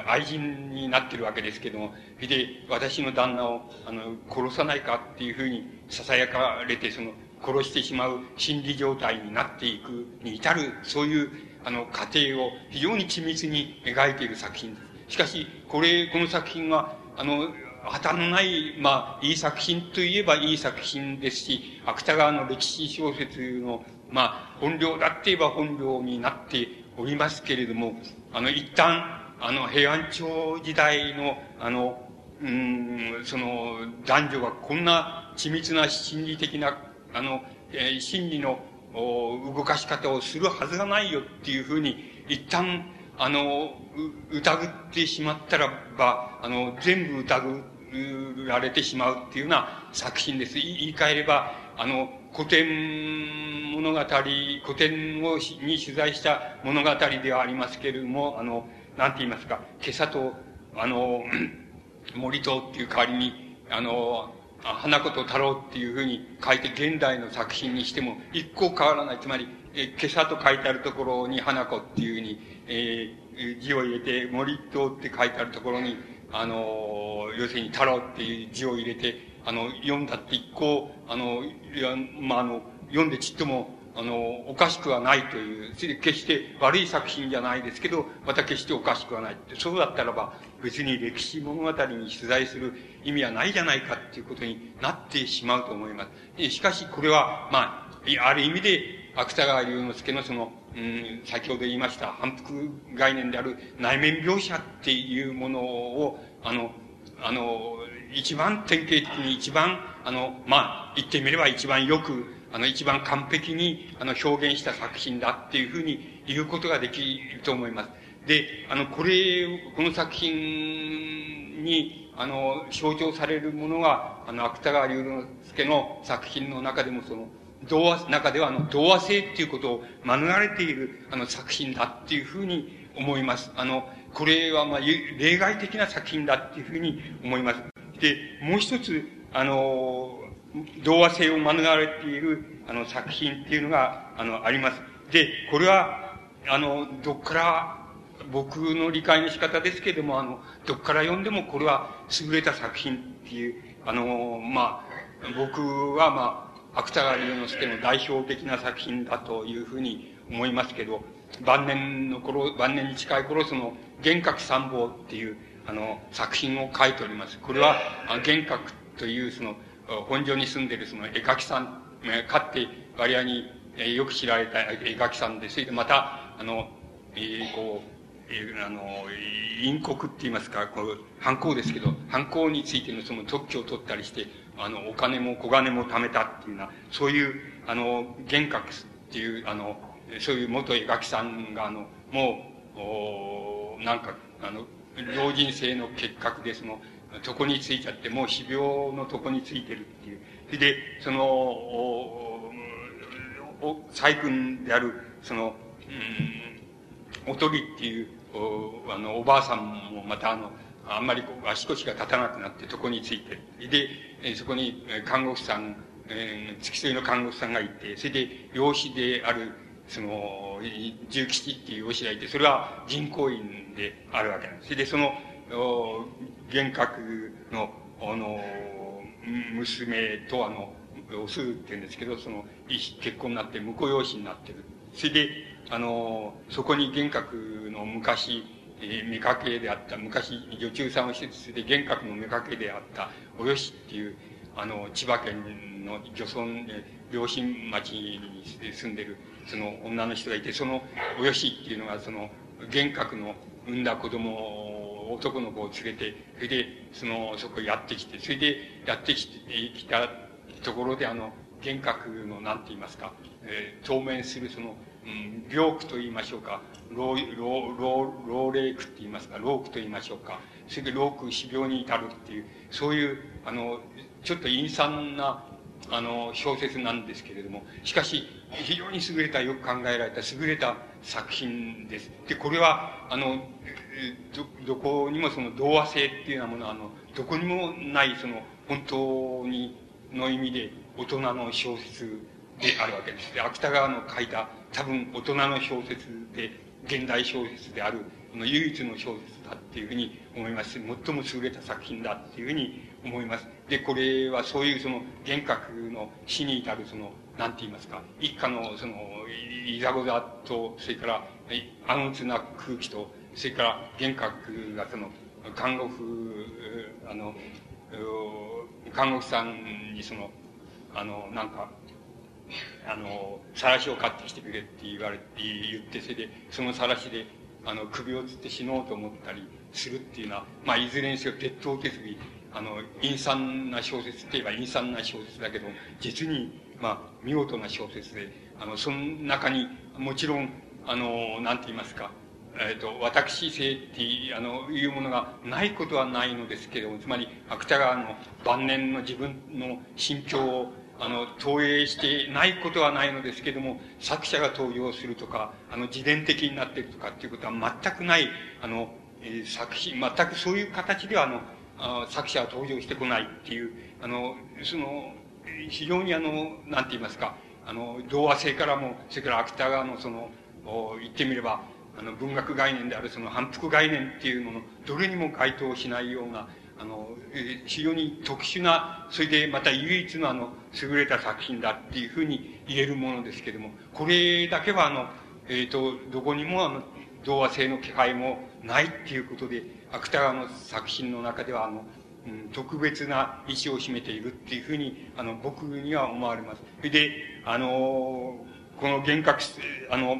あ、愛人になってるわけですけども、で、私の旦那を、あの、殺さないかっていうふうに囁かれて、その、殺してしまう心理状態になっていくに至る、そういう、あの、過程を非常に緻密に描いている作品です。しかし、これ、この作品は、あの、破綻のない、まあ、いい作品といえばいい作品ですし、芥川の歴史小説の、まあ、本領だって言えば本領になっておりますけれども、あの、一旦、あの、平安朝時代の、あの、うん、その、男女がこんな緻密な心理的な、あの、えー、心理の動かし方をするはずがないよっていうふうに、一旦、あの、疑ってしまったらば、あの、全部疑られてしまうっていうような作品です。言い換えれば、あの、古典物語、古典をに取材した物語ではありますけれども、あの、なんて言いますか、今朝と、あの、[clears throat] 森とっていう代わりに、あの、花子と太郎っていうふうに書いて現代の作品にしても一向変わらない。つまり、え今朝と書いてあるところに花子っていうふうに、えー、字を入れて、森とって書いてあるところに、あの要するに太郎っていう字を入れて、あの、読んだって一向、あの、いや、まあ、あの、読んでちっとも、あの、おかしくはないという、それで決して悪い作品じゃないですけど、また決しておかしくはない。そうだったらば、別に歴史物語に取材する意味はないじゃないかっていうことになってしまうと思います。しかし、これは、まあ、ある意味で、芥川龍之介のその、うん、先ほど言いました反復概念である内面描写っていうものを、あの、あの、一番典型的に一番、あの、まあ、言ってみれば一番よく、あの、一番完璧に、あの、表現した作品だっていうふうに言うことができると思います。で、あの、これ、この作品に、あの、象徴されるものが、あの、芥川龍之介の作品の中でもその、童話、中ではあの、童話性っていうことを免れている、あの、作品だっていうふうに思います。あの、これはまあ、例外的な作品だっていうふうに思います。で、もう一つ、あの、童話性を免れている、あの、作品っていうのが、あの、あります。で、これは、あの、どっから、僕の理解の仕方ですけれども、あの、どっから読んでもこれは優れた作品っていう、あの、まあ、僕はまあ、芥川龍之介の代表的な作品だというふうに思いますけど、晩年の頃、晩年に近い頃、その、幻覚三宝っていう、あの、作品を書いております。これは、幻覚というその、本所に住んでいるその絵描きさん、かって割合によく知られた絵描きさんで、それでまた、あの、えー、こう、え、あの、陰国って言いますか、こう、犯行ですけど、犯行についてのその特許を取ったりして、あの、お金も小金も貯めたっていうような、そういう、あの、幻覚っていう、あの、そういう元絵描きさんが、あの、もう、おなんか、あの、老人性の結核で、その、床についちゃって、もう死病の床についてるっていう。で、その、お、お、細君である、その、うん、おとりっていう、お、あの、おばあさんもまたあの、あんまり足腰が立たなくなって床についてで、そこに看護師さん、えー、付き添いの看護師さんがいて、それで養子である、その、重吉っていう養子がいて、それは人工院であるわけなんです。それでその、幻覚の、あの、娘とあの、おすって言うんですけど、その、結婚になって婿養子になってる。それで、あの、そこに幻覚の昔、えー、妾であった、昔、女中さんを施設で幻覚の妾であった、およしっていう、あの、千葉県の漁村、良心町に住んでる、その女の人がいて、そのおよしっていうのが、その、幻覚の産んだ子供を、男の子を連れて、それで、その、そこへやってきて、それでやってきて、きたところで、あの、幻覚の、なんて言いますか、えー、当面するその、病苦と言いましょうか、老、老、老、老齢苦って言いますか、老苦と言いましょうか、それで老苦死病に至るっていう、そういう、あの、ちょっと陰惨な、あの、小説なんですけれども、しかし、非常に優れた、よく考えられた優れた作品です。で、これは、あの、ど、どこにもその童話性っていうようなものは、あの、どこにもない、その、本当に、の意味で、大人の小説であるわけです。で、芥川の書いた、多分、大人の小説で、現代小説である、この唯一の小説だっていうふうに思います、最も優れた作品だっていうふうに思います。で、これはそういうその、幻覚の死に至るその、なんて言いますか、一家のその、いざこざと、それから、暗鬱な空気と、それから幻覚がその、看護婦、あの、看護婦さんにその、あの、なんか、あの、さらしを買ってきてくれって言われて、言って、それで、そのさらしで、あの、首をつって死のうと思ったりするっていうのは、まあ、いずれにせよ、鉄頭鉄尾、あの、陰惨な小説って言えば陰惨な小説だけど、実に、まあ、見事な小説で、あの、その中に、もちろん、あの、なんて言いますか、えっ、ー、と、私性っていう、あの、いうものがないことはないのですけれども、つまり、芥川の晩年の自分の心境を、あの、投影してないことはないのですけども、作者が登場するとか、あの、自伝的になっているとかっていうことは全くない、あの、えー、作品、全くそういう形では、あの、あ作者は登場してこないっていう、あの、その、非常にあの、なんて言いますか、あの、童話性からも、それから芥川のその、言ってみれば、あの、文学概念であるその反復概念っていうのの、どれにも該当しないような、あの、えー、非常に特殊な、それでまた唯一のあの、優れた作品だっていうふうに言えるものですけども、これだけはあの、えっ、ー、と、どこにもあの、童話性の気配もないっていうことで、芥川の作品の中ではあの、うん、特別な意思を占めているっていうふうに、あの、僕には思われます。それで、あの、この幻覚、あの、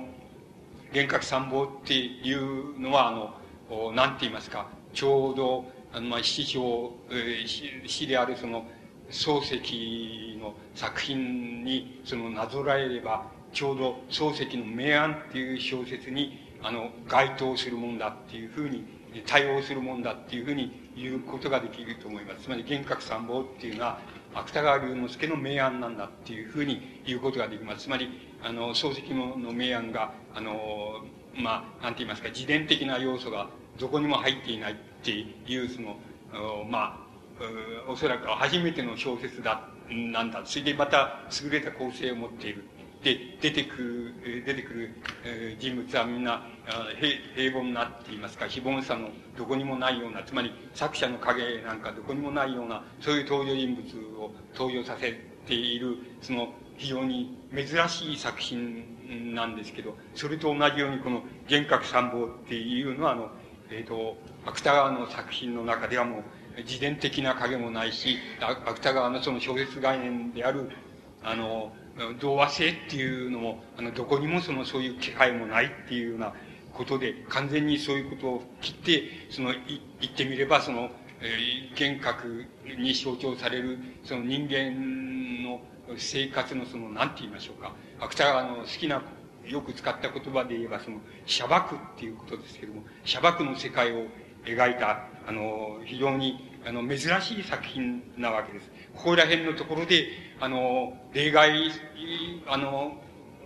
幻覚参謀っていうのは、あの、なんて言いますか、ちょうど、あの、まあ、師匠、えー、師であるその、漱石の作品に、その、なぞらえれば、ちょうど漱石の明暗っていう小説に、あの、該当するもんだっていうふうに、対応するもんだっていうふうに言うことができると思います。つまり、幻覚参謀っていうのは、芥川龍之介の明暗なんだっていうふうに言うことができます。つまり、あの、漱石の明暗が、あの、まあ、なんて言いますか、自伝的な要素がどこにも入っていないっていう、その、まあ、おそらく初めての小説だ、なんだ。それでまた優れた構成を持っている。で、出てくる、出てくる、人物はみんな、平凡なって言いますか、非凡さのどこにもないような、つまり作者の影なんかどこにもないような、そういう登場人物を登場させている、その非常に珍しい作品なんですけど、それと同じようにこの幻覚参謀っていうのは、あの、えっ、ー、と、芥川の作品の中ではもう、自伝的な影もないし、芥川のその小説概念である、あの、童話性っていうのも、あの、どこにもその、そういう気配もないっていうようなことで、完全にそういうことを切って、その、い言ってみれば、その、えー、幻覚に象徴される、その人間の生活のその、なんて言いましょうか。芥川の好きな、よく使った言葉で言えば、その、しゃばくっていうことですけども、しゃばくの世界を描いた、あの、非常に、あの、珍しい作品なわけです。ここら辺のところで、あの、例外、あの、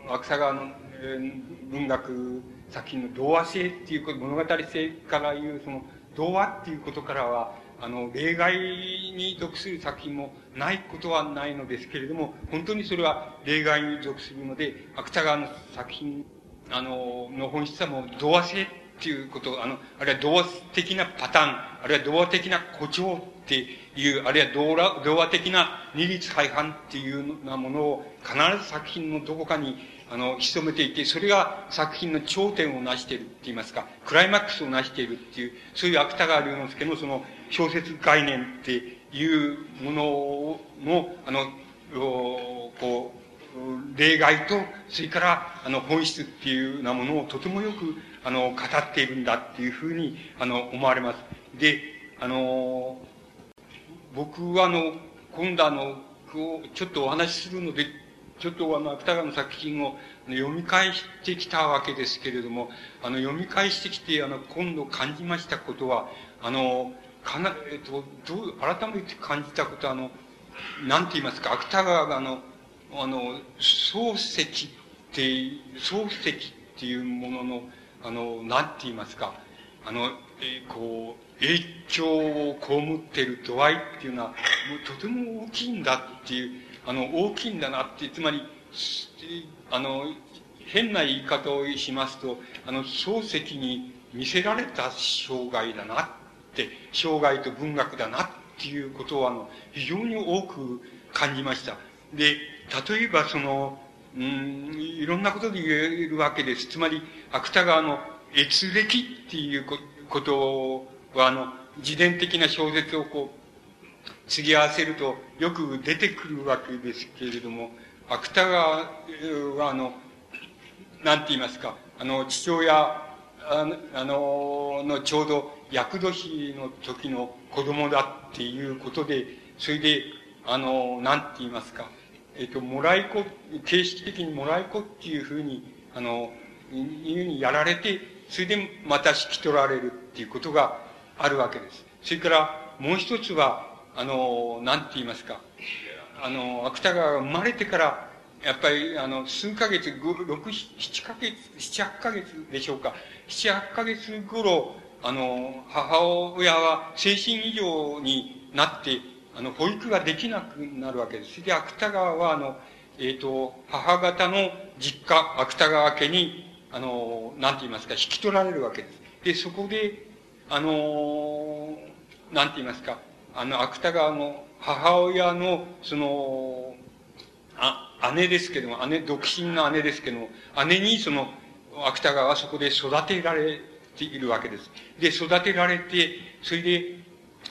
芥川の、えー、文学作品の童話性っていう物語性からいう、その、童話っていうことからは、あの、例外に属する作品もないことはないのですけれども、本当にそれは例外に属するので、芥川の作品、あの、の本質はもう童話性っていうこと、あの、あるいは童話的なパターン、あるいは童話的な誇張っていう、あるいは童話童話的な二律背反っていうようなものを必ず作品のどこかにあの、潜めていて、それが作品の頂点を成しているって言いますか、クライマックスを成しているっていう、そういう芥川龍之介のその小説概念っていうものの、あの、こう、例外と、それから、あの、本質っていうようなものをとてもよく、あの、語っているんだっていうふうに、あの、思われます。で、あの、僕はあの、今度あの、ちょっとお話しするので、ちょっとあの、芥川の作品を読み返してきたわけですけれども、あの、読み返してきて、あの、今度感じましたことは、あの、かな、えっと、どう、改めて感じたことは、あの、なんて言いますか、芥川があの、あの、漱石って、漱石っていうものの、あの、なんて言いますか、あの、えこう、影響を被ってる度合いっていうのは、もうとても大きいんだっていう、あの、大きいんだなって、つまり、あの、変な言い方をしますと、あの、漱石に見せられた生涯だなっ、生涯と文学だなっていうことを、あの、非常に多く感じました。で、例えばその、うん、いろんなことで言えるわけです。つまり、芥川の閲歴っていうことは、あの、自伝的な小説をこう、継ぎ合わせるとよく出てくるわけですけれども、芥川は、あの、なんて言いますか、あの、父親、あの、のちょうど厄年の時の子供だっていうことで、それで、あの、なんて言いますか、えっ、と、もらい子、形式的にもらい子っていうふうに、あの、いうにやられて、それでまた引き取られるっていうことがあるわけです。それから、もう一つは、あの、なんて言いますか、あの、芥川が生まれてから、やっぱり、あの、数ヶ月、六、七ヶ月、七、八ヶ月でしょうか。七、八ヶ月頃、あの、母親は精神異常になって、あの、保育ができなくなるわけです。で、芥川は、あの、えっ、ー、と、母方の実家、芥川家に、あの、なんて言いますか、引き取られるわけです。で、そこで、あの、なんて言いますか、あの、芥川の母親の、その、あ、姉ですけども、姉、独身の姉ですけども、姉にその、芥川はそこで育てられているわけです。で、育てられて、それで、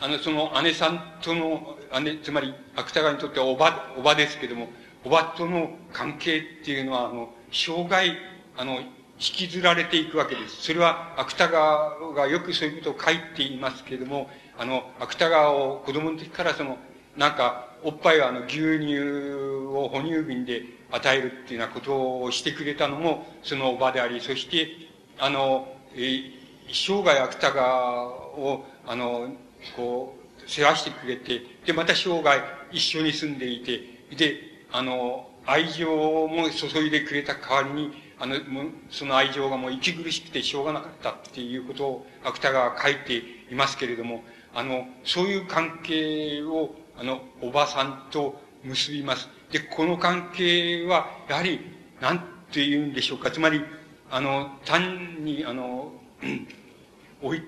あの、その姉さんとの、姉、つまり、芥川にとってはおば、おばですけども、おばとの関係っていうのは、あの、生涯、あの、引きずられていくわけです。それは、芥川がよくそういうことを書いていますけれども、あの、芥川を子供の時からその、なんか、おっぱいはあの、牛乳を哺乳瓶で与えるっていうようなことをしてくれたのも、そのおばであり、そして、あの、え生涯芥川を、あの、こう、世話してくれて、で、また生涯一緒に住んでいて、で、あの、愛情も注いでくれた代わりに、あの、その愛情がもう息苦しくてしょうがなかったっていうことを芥川は書いていますけれども、あの、そういう関係を、あの、おばさんと結びます。で、この関係は、やはり、なんて言うんでしょうか。つまり、あの、単に、あの、[clears throat] おい、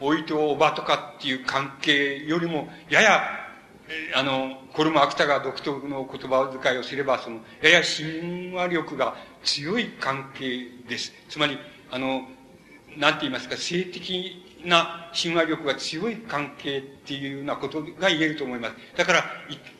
おいとおばとかっていう関係よりも、やや、あの、これも芥川独特の言葉遣いをすれば、その、やや神話力が強い関係です。つまり、あの、なんて言いますか、性的な神話力が強い関係っていうようなことが言えると思います。だから、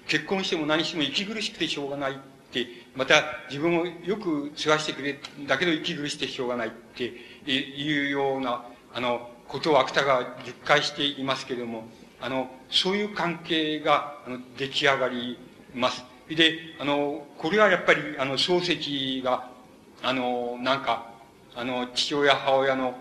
結婚しても何しても息苦しくてしょうがないて、また自分をよく継がしてくれ、だけど息苦しくてしょうがないっていうような、あの、ことを芥川10回していますけれども、あの、そういう関係が、あの、出来上がります。で、あの、これはやっぱり、あの、漱石が、あの、なんか、あの、父親、母親の、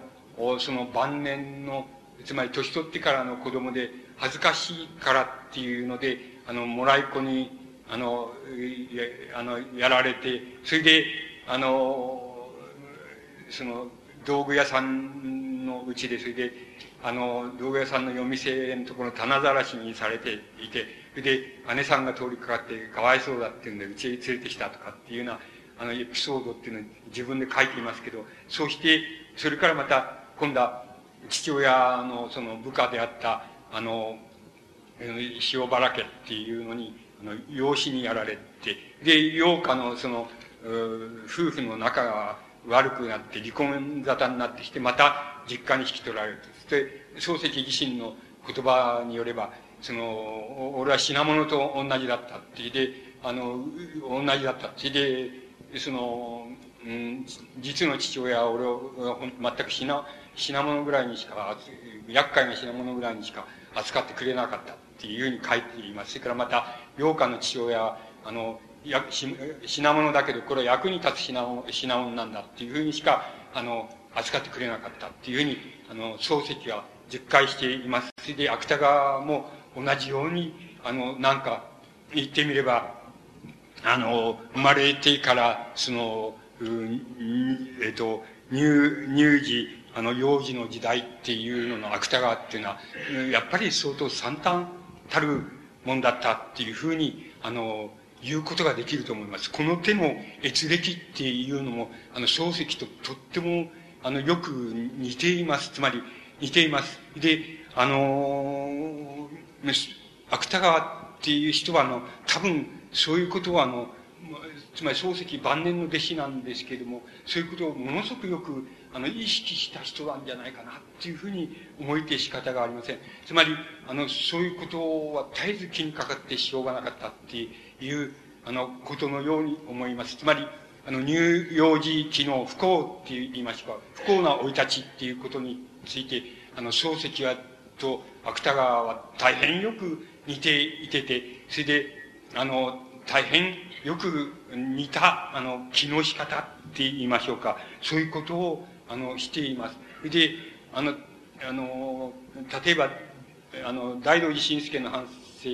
その晩年の、つまり年取ってからの子供で、恥ずかしいからっていうので、あの、もらい子に、あの、や、あの、やられて、それで、あの、その、道具屋さんのうちで、それで、あの、道具屋さんの夜店のところ棚ざらしにされていて、それで、姉さんが通りかかって、かわいそうだっていうんで、うちへ連れてきたとかっていうような、あの、エピソードっていうのを自分で書いていますけど、そして、それからまた、今度は、父親のその部下であった、あの、塩原家っていうのに、の、養子にやられて、で、陽花のその、夫婦の仲が悪くなって離婚沙汰になってきて、また実家に引き取られると。で、漱石自身の言葉によれば、その、俺は品物と同じだったってで、あの、同じだったってで、その、うん、実の父親は俺を全く品、品物ぐらいにしか、厄介な品物ぐらいにしか扱ってくれなかったっていうふうに書いています。それからまた、洋家の父親は、あの、や、品物だけど、これは役に立つ品物、品物なんだっていうふうにしか、あの、扱ってくれなかったっていうふうに、あの、漱石は実戒しています。それで、芥川も同じように、あの、なんか、言ってみれば、あの、生まれてから、その、うん、えっ、と、乳、乳児、あの、幼児の時代っていうのの芥川っていうのは、やっぱり相当惨憺たるもんだったっていうふうに、あの、言うことができると思います。この手の閲歴っていうのも、あの、漱石ととっても、あの、よく似ています。つまり、似ています。で、あの芥川っていう人は、あの、多分、そういうことは、あの、つまり漱石晩年の弟子なんですけれども、そういうことをものすごくよく、あの、意識した人なんじゃないかなっていうふうに思いて仕方がありません。つまり、あの、そういうことは絶えず気にかかってしょうがなかったっていう、あの、ことのように思います。つまり、あの、乳幼児期の不幸って言いますか、不幸な生い立ちっていうことについて、あの、漱石は、と芥川は大変よく似ていてて、それで、あの、大変よく似た、あの、気の仕方って言いましょうか。そういうことを、あの、しています。で、あの、あの、例えば、あの、大道寺晋介の反省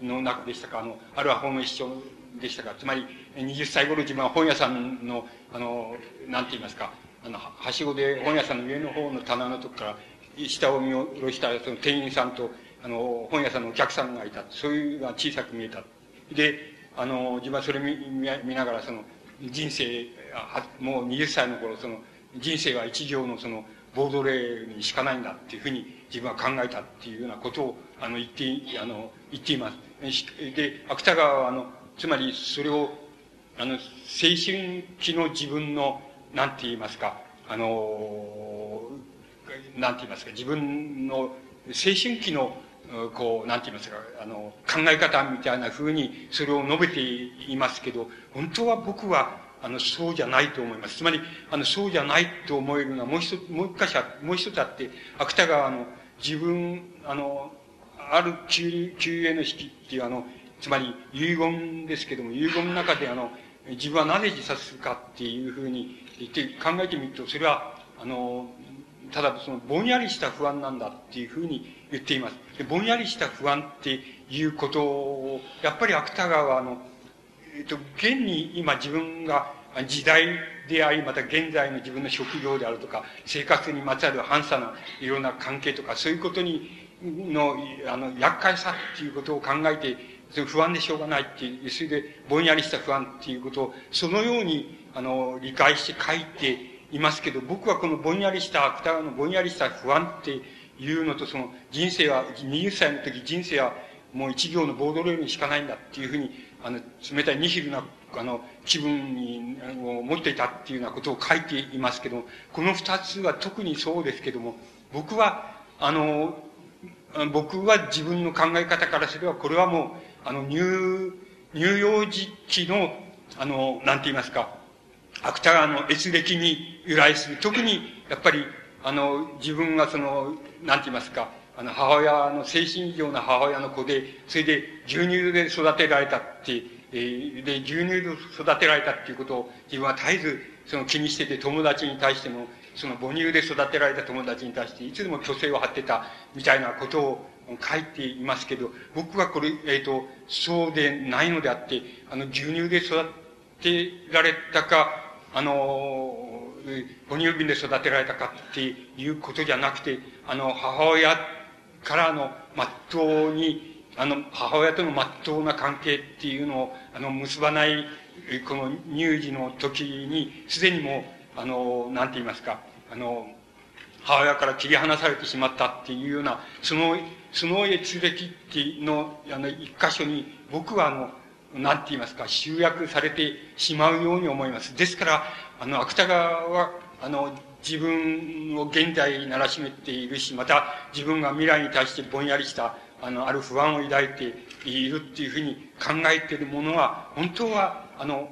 の中でしたか、あの、あるは法の一緒でしたか、つまり、20歳頃自分は本屋さんの、あの、なんて言いますか、あの、はしごで本屋さんの上の方の棚のとこから下を見下ろしたその店員さんと、あの、本屋さんのお客さんがいた。そういうのが小さく見えた。で、あの、自分はそれ見見ながら、その、人生、もう20歳の頃、その、人生は一行のその、ボードレーにしかないんだっていうふうに自分は考えたっていうようなことを、あの、言って、あの、言っています。で、芥川は、あの、つまりそれを、あの、青春期の自分の、なんて言いますか、あの、なんて言いますか、自分の青春期の、こう、なんて言いますか、あの、考え方みたいな風にそれを述べていますけど、本当は僕は、あの、そうじゃないと思います。つまり、あの、そうじゃないと思えるのは、もう一つ、もう一箇所、もう一つあって、芥川の、自分、あの、ある旧、旧への式っていう、あの、つまり、遺言ですけども、遺言の中で、あの、自分はなぜ自殺するかっていうふうに言って考えてみると、それは、あの、ただそのぼんやりした不安なんだっていうふうに言っています。でぼんやりした不安っていうことを、やっぱり芥川はあの、えっと、現に今自分が時代であり、また現在の自分の職業であるとか、生活にまつわる反差ないろんな関係とか、そういうことに、の、あの、厄介さっていうことを考えて、そ不安でしょうがないっていう、それでぼんやりした不安っていうことを、そのように、あの、理解して書いていますけど、僕はこのぼんやりした、芥川のぼんやりした不安っていうのと、その、人生は、20歳の時人生はもう一行のボードレールにしかないんだっていうふうに、あの、冷たいニヒルな、あの、気分に、あの、持っていたっていうようなことを書いていますけど、この二つは特にそうですけども、僕は、あの、僕は自分の考え方からすれば、これはもう、あの、乳、乳幼児期の、あの、なんて言いますか、芥川の閲歴に由来する。特に、やっぱり、あの、自分はその、なんて言いますか、あの、母親の精神異常な母親の子で、それで牛乳で育てられたって、え、で、牛乳で育てられたっていうことを自分は絶えず、その気にしてて、友達に対しても、その母乳で育てられた友達に対して、いつでも虚勢を張ってた、みたいなことを書いていますけど、僕はこれ、えっ、ー、と、そうでないのであって、あの、牛乳で育てられたか、あの、母乳瓶で育てられたかっていうことじゃなくて、あの、母親からの、まっとうに、あの、母親とのまっとうな関係っていうのを、あの、結ばない、この乳児の時に、すでにもう、あの、なんて言いますか、あの、母親から切り離されてしまったっていうような、その、その閲歴っていうの、あの、一箇所に、僕はあの、なんて言いますか、集約されてしまうように思います。ですから、あの、芥川は、あの、自分を現在にならしめているし、また自分が未来に対してぼんやりした、あの、ある不安を抱いているっていうふうに考えているものは、本当は、あの、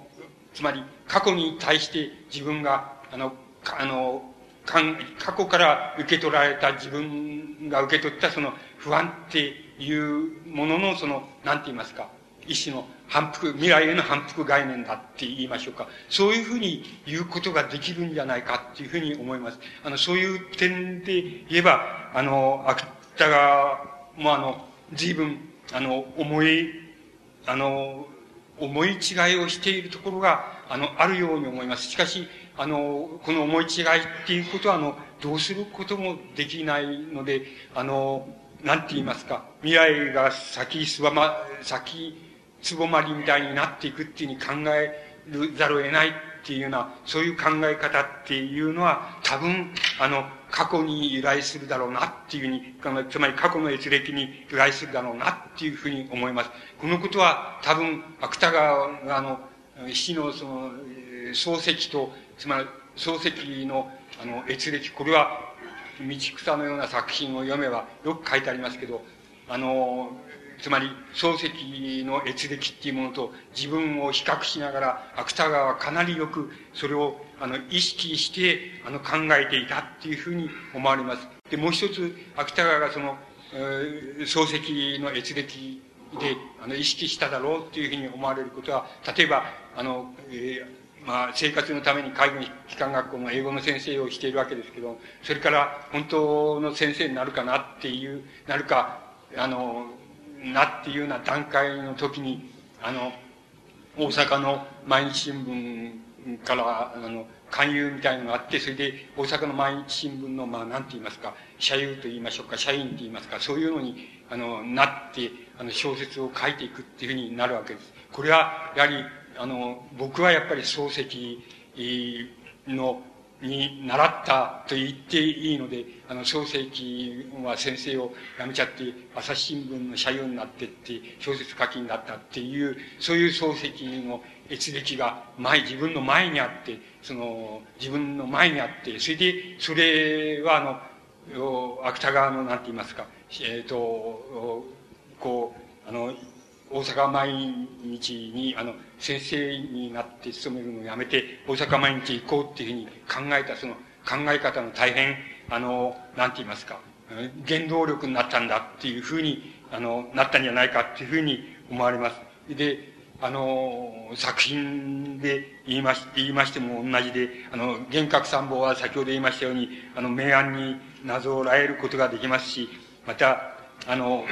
つまり過去に対して自分が、あの、あの、過去から受け取られた自分が受け取ったその不安っていうもののその、なんて言いますか、一種の反復、未来への反復概念だって言いましょうか。そういうふうに言うことができるんじゃないかっていうふうに思います。あの、そういう点で言えば、あの、芥川もうあの、随分、あの、思い、あの、思い違いをしているところが、あの、あるように思います。しかし、あの、この思い違いっていうことは、あの、どうすることもできないので、あの、なんて言いますか、未来が先すばま、先つぼまりみたいになっていくっていうふうに考えるざるを得ないっていうような、そういう考え方っていうのは、多分、あの、過去に由来するだろうなっていうふうに、つまり過去の閲歴に由来するだろうなっていうふうに思います。このことは多分、芥川あの、死のその、漱石と、つまり漱石のあの閲歴、これは道草のような作品を読めばよく書いてありますけど、あの、つまり、漱石の閲歴っていうものと自分を比較しながら、芥川はかなりよくそれを、あの、意識して、あの、考えていたっていうふうに思われます。で、もう一つ、芥川がその、えー、漱石の閲歴で、あの、意識しただろうっていうふうに思われることは、例えば、あの、えー、まあ、生活のために海軍機関学校の英語の先生をしているわけですけど、それから本当の先生になるかなっていう、なるか、あの、なっていうような段階の時に、あの、大阪の毎日新聞から、あの、勧誘みたいなのがあって、それで大阪の毎日新聞の、まあ、なんて言いますか、社友と言いましょうか、社員と言いますか、そういうのに、あの、なって、あの、小説を書いていくっていうふうになるわけです。これは、やはり、あの、僕はやっぱり漱石の、に習ったと言っていいので、あの、創世記は先生を辞めちゃって、朝日新聞の社用になってって、小説書きになったっていう、そういう創世記の閲歴が前、自分の前にあって、その、自分の前にあって、それで、それはあの、芥川の、なんて言いますか、えっ、ー、と、こう、あの、大阪毎日に、あの、先生になって勤めるのをやめて、大阪毎日行こうっていうふうに考えた、その考え方の大変、あの、なんて言いますか、原動力になったんだっていうふうに、あの、なったんじゃないかっていうふうに思われます。で、あの、作品で言いまし、言いましても同じで、あの、幻覚参謀は先ほど言いましたように、あの、明暗になぞらえることができますし、また、あの、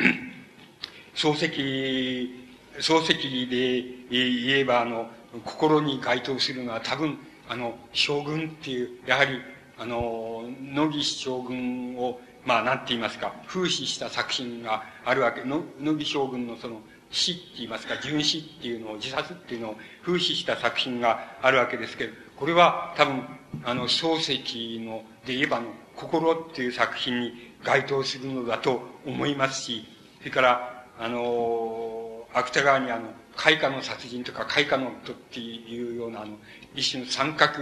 漱石、漱石で言えば、あの、心に該当するのは多分、あの、将軍っていう、やはり、あの、野木将軍を、まあ、なんて言いますか、風刺した作品があるわけ、野木将軍のその、死って言いますか、純死っていうのを、自殺っていうのを風刺した作品があるわけですけど、これは多分、あの、漱石の、で言えばの、心っていう作品に該当するのだと思いますし、それから、あの、芥川にあの、開花の殺人とか開花の夫っていうようなあの、一種の三角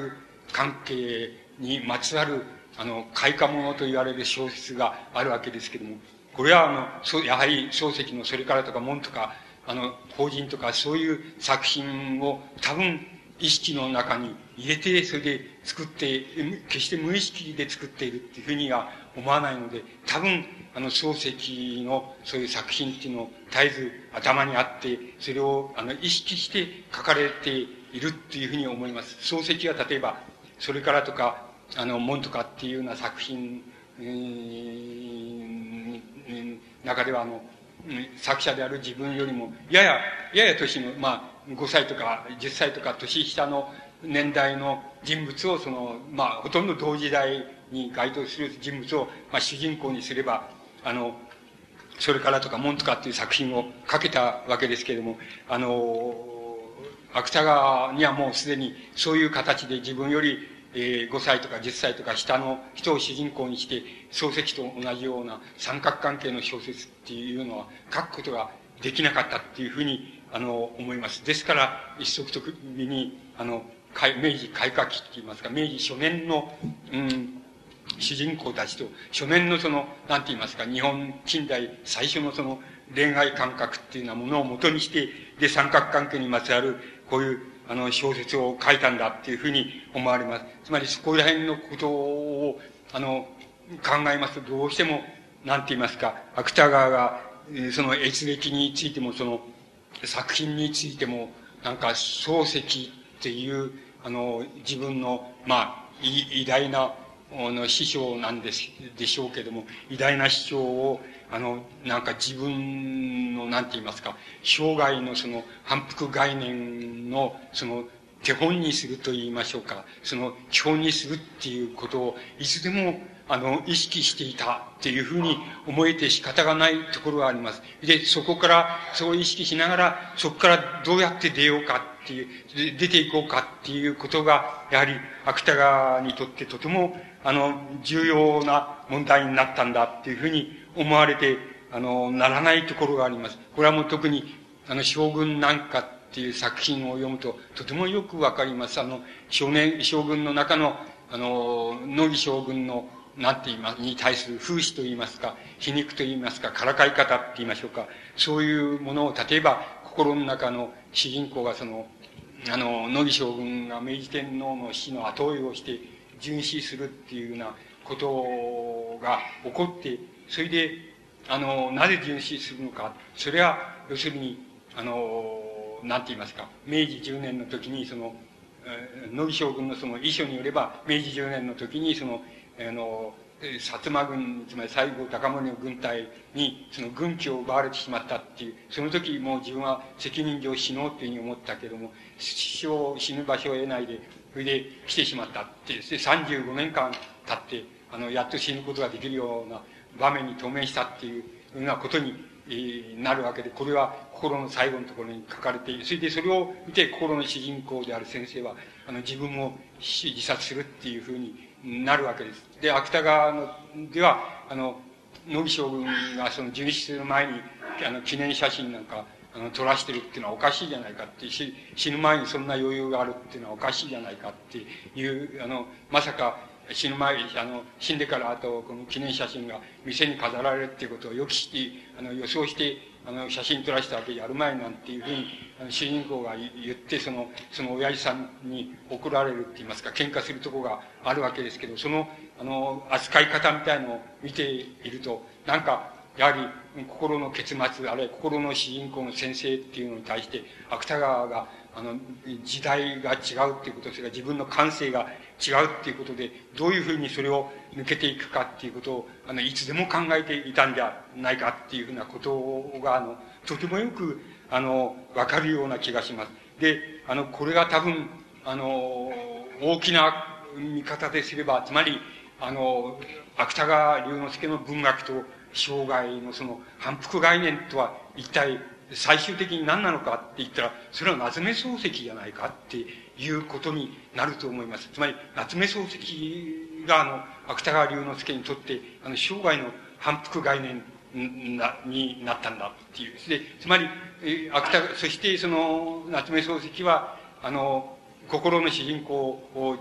関係にまつわる、あの、開花者と言われる小説があるわけですけども、これはあの、そう、やはり漱石のそれからとか門とか、あの、法人とかそういう作品を多分意識の中に入れて、それで作って、決して無意識で作っているっていうふうには思わないので、多分、あの、漱石のそういう作品っていうのを絶えず頭にあって、それを、あの、意識して書かれているっていうふうに思います。漱石は例えば、それからとか、あの、門とかっていうような作品、えー、中では、あの、作者である自分よりも、やや、やや年の、まあ、5歳とか10歳とか年下の年代の人物を、その、まあ、ほとんど同時代に該当する人物を、まあ、主人公にすれば、あの、それからとか、門とかっていう作品を書けたわけですけれども、あの、芥川にはもうすでにそういう形で自分より、えー、5歳とか10歳とか下の人を主人公にして、漱石と同じような三角関係の小説っていうのは書くことができなかったっていうふうに、あの、思います。ですから、一足飛びに、あの、明治開化期って言いますか、明治初年の、うん、主人公たちと、初年のその、なんて言いますか、日本近代最初のその恋愛感覚っていうようなものを元にして、で、三角関係にまつわる、こういう、あの、小説を書いたんだっていうふうに思われます。つまり、そこら辺のことを、あの、考えますと、どうしても、なんて言いますか、芥川が、その閲歴についても、その、作品についても、なんか、漱石っていう、あの、自分の、まあ、偉大な、あの、師匠なんです、でしょうけども、偉大な師匠を、あの、なんか自分の、なんて言いますか、生涯のその反復概念の、その、手本にすると言いましょうか、その基本にするっていうことを、いつでもあの、意識していたっていうふうに思えて仕方がないところがあります。で、そこから、そう意識しながら、そこからどうやって出ようかっていう、出ていこうかっていうことが、やはり、芥川にとってとても、あの、重要な問題になったんだっていうふうに思われて、あの、ならないところがあります。これはもう特に、あの、将軍なんかっていう作品を読むと、とてもよくわかります。あの、少年、将軍の中の、あの、野木将軍のなんて言います、に対する風刺と言いますか、皮肉と言いますか、からかい方って言いましょうか、そういうものを、例えば、心の中の主人公がその、あの、野木将軍が明治天皇の死の後追いをして、殉死するっていうようなことが起こって、それで、あの、なぜ殉死するのか。それは、要するに、あの、なんて言いますか、明治10年の時に、その、野木将軍のその遺書によれば、明治10年の時に、その、あの、薩摩軍、つまり西郷隆盛の軍隊に、その軍旗を奪われてしまったっていう、その時もう自分は責任上死のうっていうふうに思ったけども、死を、死ぬ場所を得ないで、それで来てしまったって、で35年間経って、あの、やっと死ぬことができるような場面に当面したっていうようなことにえー、なるわけで、これは心の最後のところに書かれている。それでそれを見て心の主人公である先生は、あの、自分も自殺するっていうふうになるわけです。で、芥川のでは、あの、野木将軍がその殉死する前に、あの、記念写真なんか、あの、撮らしてるっていうのはおかしいじゃないかってし、死ぬ前にそんな余裕があるっていうのはおかしいじゃないかっていう、あの、まさか死ぬ前、あの、死んでからあと、この記念写真が店に飾られるっていうことを予期して、あの、予想して、あの、写真撮らせたわけやる前なんていうふうに、あの、主人公が言って、その、その親父さんに怒られるって言いますか、喧嘩するとこがあるわけですけど、その、あの、扱い方みたいのを見ていると、なんか、やはり、心の結末、あるいは心の主人公の先生っていうのに対して、芥川が、あの、時代が違うっていうこと、それから自分の感性が違うっていうことで、どういうふうにそれを抜けていくかっていうことを、あの、いつでも考えていたんじゃないかっていうふうなことが、あの、とてもよく、あの、わかるような気がします。で、あの、これが多分、あの、大きな見方ですれば、つまり、あの、芥川龍之介の文学と生涯のその反復概念とは一体最終的に何なのかって言ったら、それは夏目漱石じゃないかっていうことになると思います。つまり、夏目漱石が、あの、芥川龍之介にとって、あの、生涯の反復概念な、になったんだっていう。で、つまり、芥川、そしてその、夏目漱石は、あの、心の主人公を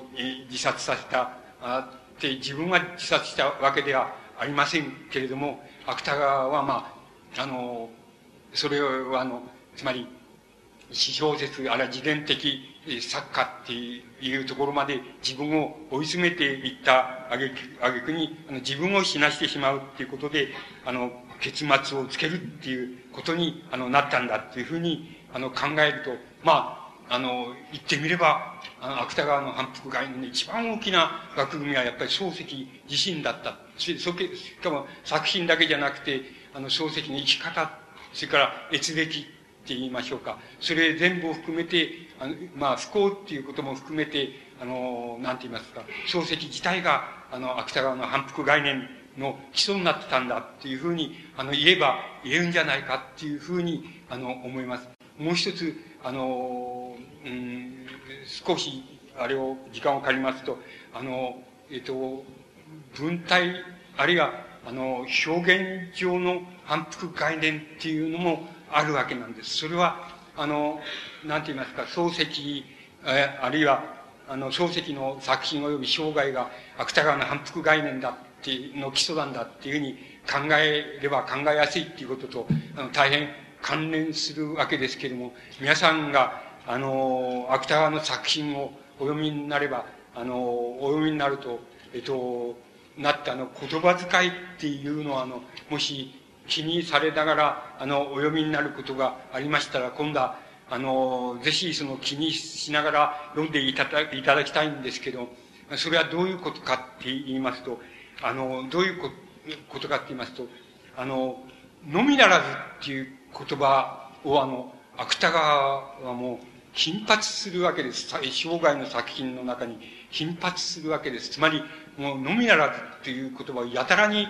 自殺させた、あって自分は自殺したわけではありませんけれども、芥川はまあ、あの、それはあの、つまり、私小説、あるいは自伝的作家っていうところまで自分を追い詰めていったあげく、あげくに、あの自分を死なしてしまうっていうことで、あの、結末をつけるっていうことに、あの、なったんだっていうふうに、あの、考えると、まあ、あの、言ってみれば、あの、芥川の反復概念の一番大きな枠組みはやっぱり漱石自身だった。しかも作品だけじゃなくて、あの、漱石の生き方それから越歴って言いましょうか。それ全部を含めて、あのまあ、不幸っていうことも含めて、あの、なんて言いますか、漱石自体が、あの、芥川の反復概念の基礎になってたんだっていうふうに、あの、言えば、言えるんじゃないかっていうふうに、あの、思います。もう一つ、あの、うん、少し、あれを、時間を借りますと、あの、えっと、文体、あるいは、あの、表現上の反復概念っていうのもあるわけなんです。それは、あの、なんて言いますか、漱石、えあるいは、あの、漱石の作品及び生涯が芥川の反復概念だっていうの基礎なんだっていうふうに考えれば考えやすいっていうことと、あの、大変関連するわけですけれども、皆さんが、あの、芥川の作品をお読みになれば、あの、お読みになると、えっと、なってあの言葉遣いっていうのはあのもし気にされながらあのお読みになることがありましたら今度はあのぜひその気にしながら読んでいただいただきたいんですけどそれはどういうことかって言いますとあのどういうことかって言いますとあののみならずっていう言葉をあの芥川はもう頻発するわけです。生涯の作品の中に頻発するわけです。つまり、もう、のみならずっていう言葉をやたらに、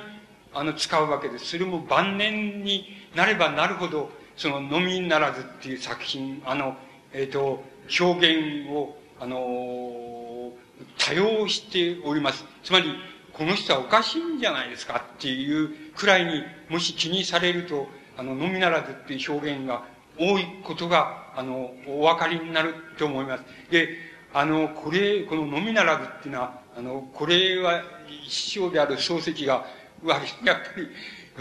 あの、使うわけです。それも晩年になればなるほど、その、のみならずっていう作品、あの、えっ、ー、と、表現を、あの、多用しております。つまり、この人はおかしいんじゃないですかっていうくらいに、もし気にされると、あの、のみならずっていう表現が多いことが、あの、お分かりになると思います。で、あの、これ、こののみならずっていうのは、あの、これは、師匠である漱石が、割にやっぱり、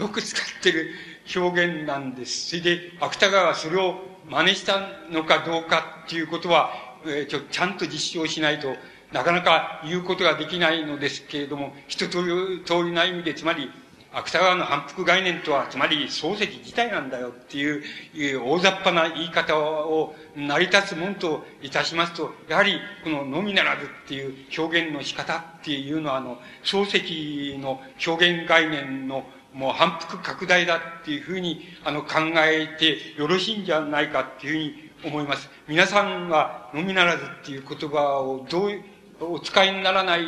よく使ってる表現なんです。それで、芥川はそれを真似したのかどうかっていうことは、えー、ちょ、ちゃんと実証しないとなかなか言うことができないのですけれども、一通り、通りな意味で、つまり、芥川の反復概念とは、つまり漱石自体なんだよっていう、大雑把な言い方を成り立つもんといたしますと、やはりこののみならずっていう表現の仕方っていうのは、あの、漱石の表現概念のもう反復拡大だっていうふうに、あの、考えてよろしいんじゃないかっていうふうに思います。皆さんは、のみならずっていう言葉をどういう、お使いにならない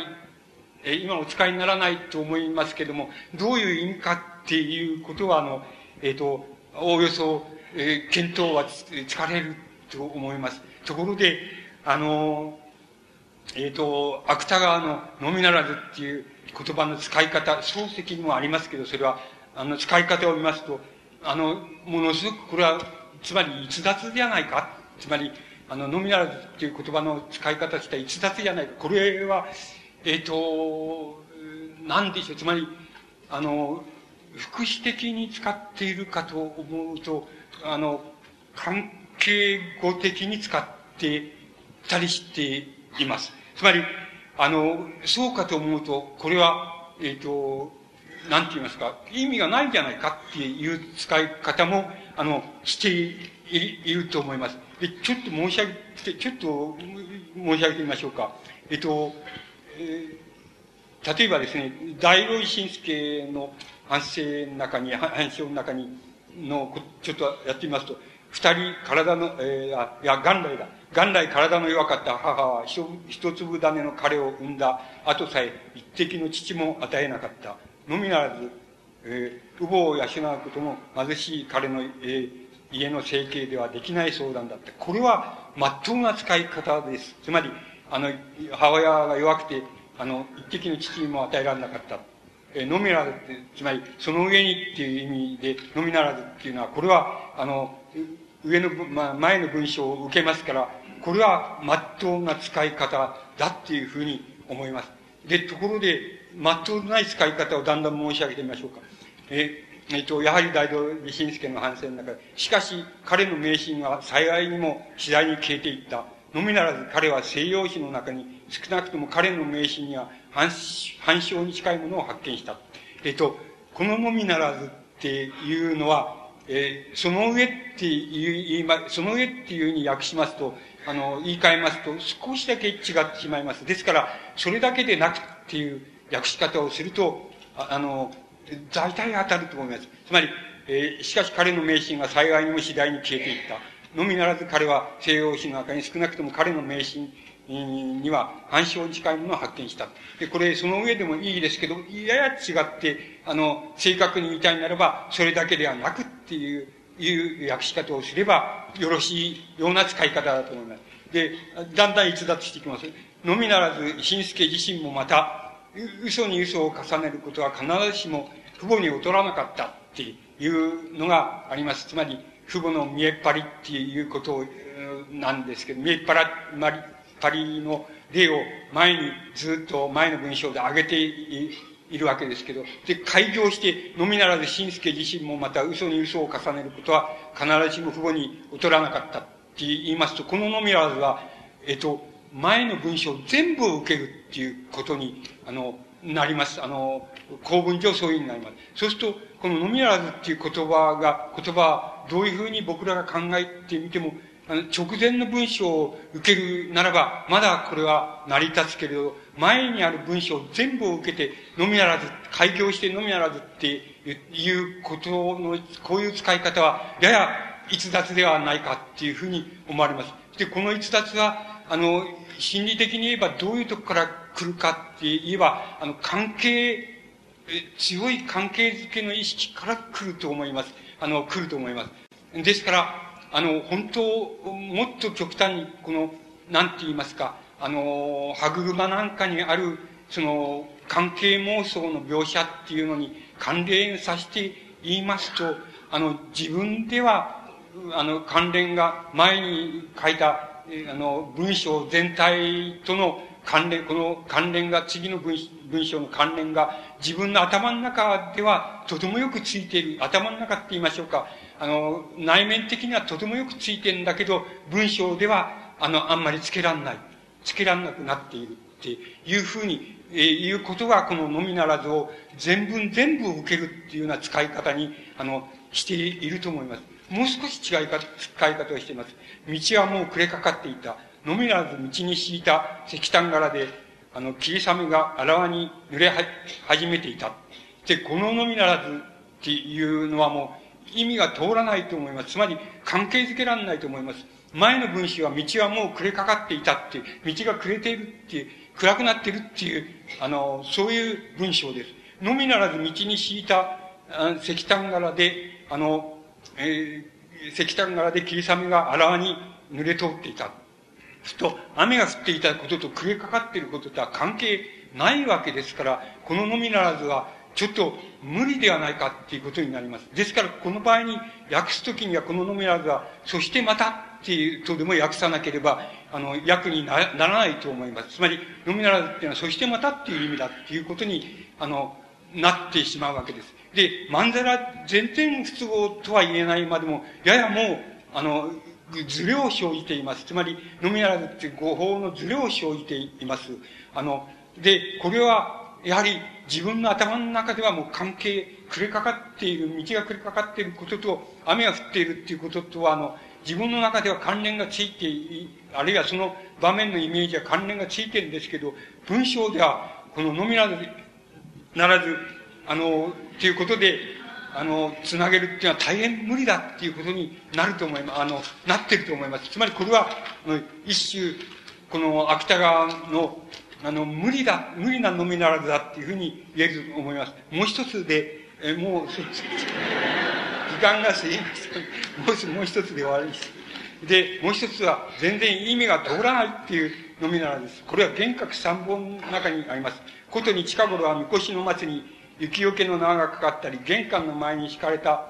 え今お使いにならないと思いますけども、どういう意味かっていうことは、あの、えっ、ー、と、おおよそ、えー、検討はつかれると思います。ところで、あの、えっ、ー、と、芥川のノミナラズっていう言葉の使い方、漱石にもありますけど、それは、あの、使い方を見ますと、あの、ものすごくこれは、つまり逸脱じゃないか。つまり、あの、ノミナラズっていう言葉の使い方した逸脱じゃないか。これは、えっ、ー、と、なんでしょう。つまり、あの、副詞的に使っているかと思うと、あの、関係語的に使ってたりしています。つまり、あの、そうかと思うと、これは、えっ、ー、と、なんて言いますか、意味がないんじゃないかっていう使い方も、あの、していると思います。で、ちょっと申し上げて、ちょっと申し上げてみましょうか。えっ、ー、と、例えばですね、大老慎介の反省の中に、反省の中に、の、ちょっとやってみますと、二人体の、えー、いや、元来だ。元来体の弱かった母は一粒種の彼を産んだ後さえ一滴の父も与えなかった。のみならず、えー、父母を養うことも貧しい彼の、えー、家の生計ではできない相談だった。これは、まっとうな使い方です。つまり、あの、母親が弱くて、あの、一滴の父にも与えられなかった。えのみならずって、つまり、その上にっていう意味で、のみならずっていうのは、これは、あの、上の、まあ、前の文章を受けますから、これは、まっとうな使い方だっていうふうに思います。で、ところで、まっとうない使い方をだんだん申し上げてみましょうか。え、えっと、やはり大道理心介の反省の中で、しかし、彼の迷信は幸いにも次第に消えていった。のみならず彼は西洋史の中に少なくとも彼の迷信には反反証に近いものを発見した。えっと、こののみならずっていうのは、えー、その上っていう、言いその上っていうふうに訳しますと、あの、言い換えますと、少しだけ違ってしまいます。ですから、それだけでなくっていう訳し方をすると、ああの、大体当たると思います。つまり、えー、しかし彼の迷信が幸いにも次第に消えていった。のみならず彼は西洋史の中に少なくとも彼の迷信には暗証に近いものを発見した。で、これその上でもいいですけど、やや違って、あの、正確に言いたいならば、それだけではなくっていう、いう訳し方をすればよろしいような使い方だと思います。で、だんだん逸脱していきます。のみならず、新助自身もまた、嘘に嘘を重ねることは必ずしも父母に劣らなかったっていうのがあります。つまり、父母の見えっ張りっていうことなんですけど、見えっ張りの例を前にずっと前の文章で挙げているわけですけど、で、開業して、のみならず新助自身もまた嘘に嘘を重ねることは必ずしも父母に劣らなかったって言いますと、こののみならずは、えっと、前の文章全部を受けるっていうことに、あの、なります。あの、公文上そういうになります。そうすると、こののみならずっていう言葉が、言葉どういうふうに僕らが考えてみても、あの、直前の文章を受けるならば、まだこれは成り立つけれど、前にある文章全部を受けて、のみならず、開業してのみならずっていうことの、こういう使い方は、やや逸脱ではないかっていうふうに思われます。で、この逸脱は、あの、心理的に言えばどういうとこから来るかって言えば、あの、関係、強い関係づけの意識から来ると思います。あの、来ると思います。ですから、あの、本当、もっと極端に、この、なんて言いますか、あの、歯車なんかにある、その、関係妄想の描写っていうのに関連させて言いますと、あの、自分では、あの、関連が前に書いた、あの、文章全体との関連、この関連が、次の文文章の関連が、自分の頭の中ではとてもよくついている。頭の中って言いましょうか。あの、内面的にはとてもよくついてるんだけど、文章では、あの、あんまりつけらんない。つけらんなくなっているっていうふうに、えー、いうことが、こののみならずを全文全部受けるっていうような使い方に、あの、していると思います。もう少し違いか、使い方をしています。道はもう暮れかかっていた。のみならず道に敷いた石炭柄で、あの、霧雨があらわに濡れ始めていた。で、こののみならずっていうのはもう意味が通らないと思います。つまり関係づけられないと思います。前の文章は道はもう暮れかかっていたって、道が暮れているって、暗くなってるっていう、あの、そういう文章です。のみならず道に敷いた石炭柄で、あの、えー、石炭柄で霧雨があらわに濡れ通っていた。すると、雨が降っていたことと暮れかかっていることとは関係ないわけですから、こののみならずは、ちょっと無理ではないかっていうことになります。ですから、この場合に訳すときには、こののみならずは、そしてまたっていうとでも訳さなければ、あの、訳にならないと思います。つまり、のみならずっていうのは、そしてまたっていう意味だっていうことに、あの、なってしまうわけです。で、まんざら全然不都合とは言えないまでも、ややもう、あの、ズレを生じています。つまり、のみならずっていう語法のズレを生じています。あの、で、これは、やはり自分の頭の中ではもう関係、暮れかかっている、道が暮れかかっていることと、雨が降っているっていうこととは、あの、自分の中では関連がついてあるいはその場面のイメージは関連がついてるんですけど、文章では、こののみならず、ならず、あの、ということで、あの、つなげるっていうのは大変無理だっていうことになると思います。あの、なってると思います。つまりこれは、一種、この芥川の、あの、無理だ、無理なのみならずだっていうふうに言えると思います。もう一つで、え、もう、時間が過ぎました。もう一つで終わりです。で、もう一つは、全然意味が通らないっていうのみならずです。これは幻覚三本の中にあります。ことに近頃は、みこしの松に雪よけの縄がかかったり、玄関の前に敷かれた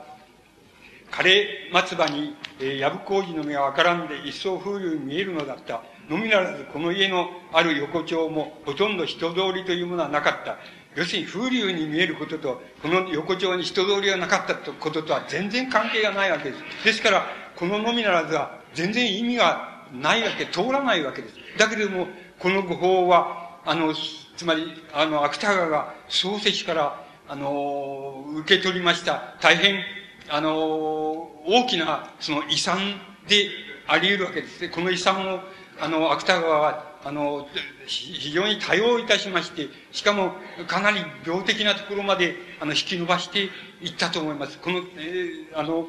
枯れ松葉に、えー、やぶ工事の目がわからんで一層風流に見えるのだった。のみならず、この家のある横丁もほとんど人通りというものはなかった。要するに風流に見えることと、この横丁に人通りがなかったこととは全然関係がないわけです。ですから、こののみならずは全然意味がないわけ、通らないわけです。だけれども、この語法は、あの、つまり、あの、芥川が漱石から、あの、受け取りました。大変、あの、大きな、その遺産であり得るわけですね。この遺産を、あの、芥川は、あの、非常に多用いたしまして、しかも、かなり病的なところまで、あの、引き伸ばしていったと思います。この、えー、あの、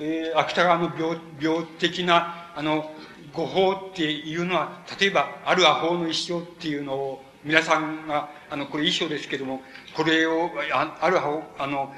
えー、芥川の病、病的な、あの、語法っていうのは、例えば、あるアホの一生っていうのを、皆さんが、あの、これ衣装ですけども、これを、あある、あの、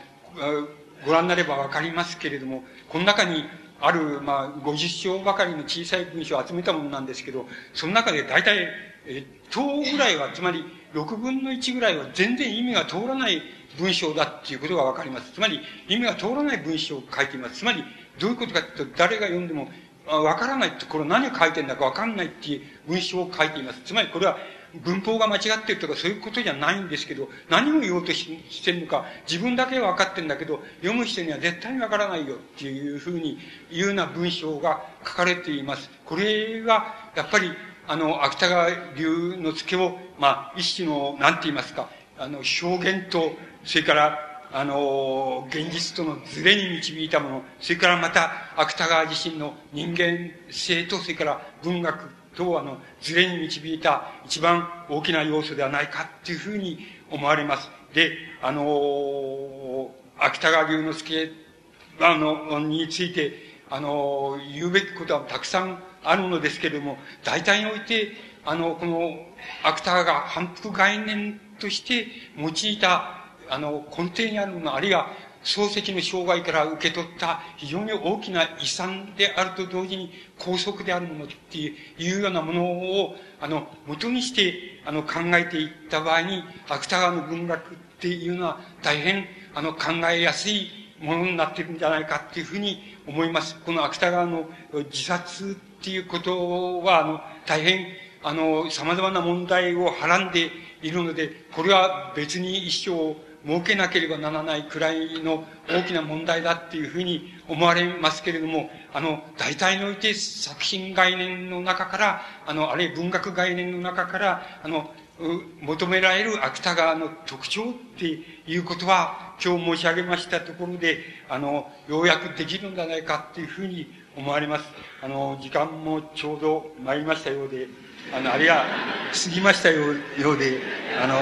ご覧になればわかりますけれども、この中にある、まあ、50章ばかりの小さい文章を集めたものなんですけど、その中で大体、え、等ぐらいは、つまり、6分の1ぐらいは全然意味が通らない文章だっていうことがわかります。つまり、意味が通らない文章を書いています。つまり、どういうことかというと、誰が読んでも、わからないって、これ何を書いてんだかわかんないっていう文章を書いています。つまり、これは文法が間違ってるとかそういうことじゃないんですけど、何を言おうとしてるのか、自分だけは分かってるんだけど、読む人には絶対に分からないよっていうふうに言うような文章が書かれています。これは、やっぱり、あの、芥川流の付けを、まあ、一種の、なんて言いますか、あの、表現と、それから、あの、現実とのズレに導いたもの、それからまた、芥川自身の人間性と、それから文学と、あの、ズレに導いた一番大きな要素ではないかっていうふうに思われます。で、あの、芥川龍之介、あの、について、あの、言うべきことはたくさんあるのですけれども、大体において、あの、この、芥川が反復概念として用いた、あの、根底にあるもの、あるいは漱石の生涯から受け取った非常に大きな遺産であると同時に高速であるものっていうようなものを、あの、元にして、あの、考えていった場合に、芥川の文学っていうのは大変、あの、考えやすいものになっているんじゃないかっていうふうに思います。この芥川の自殺っていうことは、あの、大変、あの、様々な問題をはらんでいるので、これは別に一生設けなければならないくらいの大きな問題だっていうふうに思われますけれども、あの、大体において作品概念の中から、あの、あるいは文学概念の中から、あの、求められる芥川の特徴っていうことは、今日申し上げましたところで、あの、ようやくできるんじゃないかっていうふうに思われます。あの、時間もちょうど参りましたようで、あの、あるいは過ぎましたようで、あの、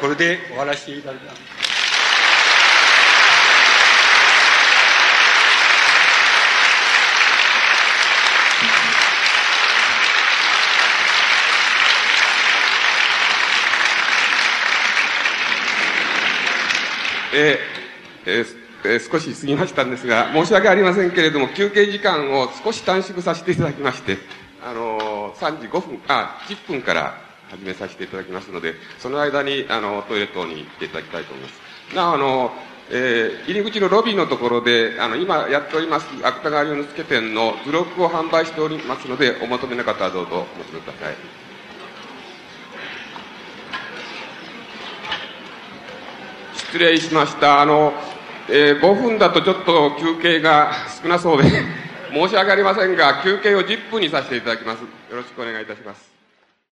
これで終わらせていただきます。えー、えー、えー、少し過ぎましたんですが、申し訳ありませんけれども、休憩時間を少し短縮させていただきまして、あのー、3時5分、あ、10分から始めさせていただきますので、その間に、あの、トイレ等に行っていただきたいと思います。なお、あの、えー、入り口のロビーのところで、あの、今やっております、芥川龍之介店の図録を販売しておりますので、お求めの方はどうぞお求めください。失礼しました。あの、えー、5分だとちょっと休憩が少なそうで申し訳ありませんが、休憩を10分にさせていただきます。よろしくお願いいたします。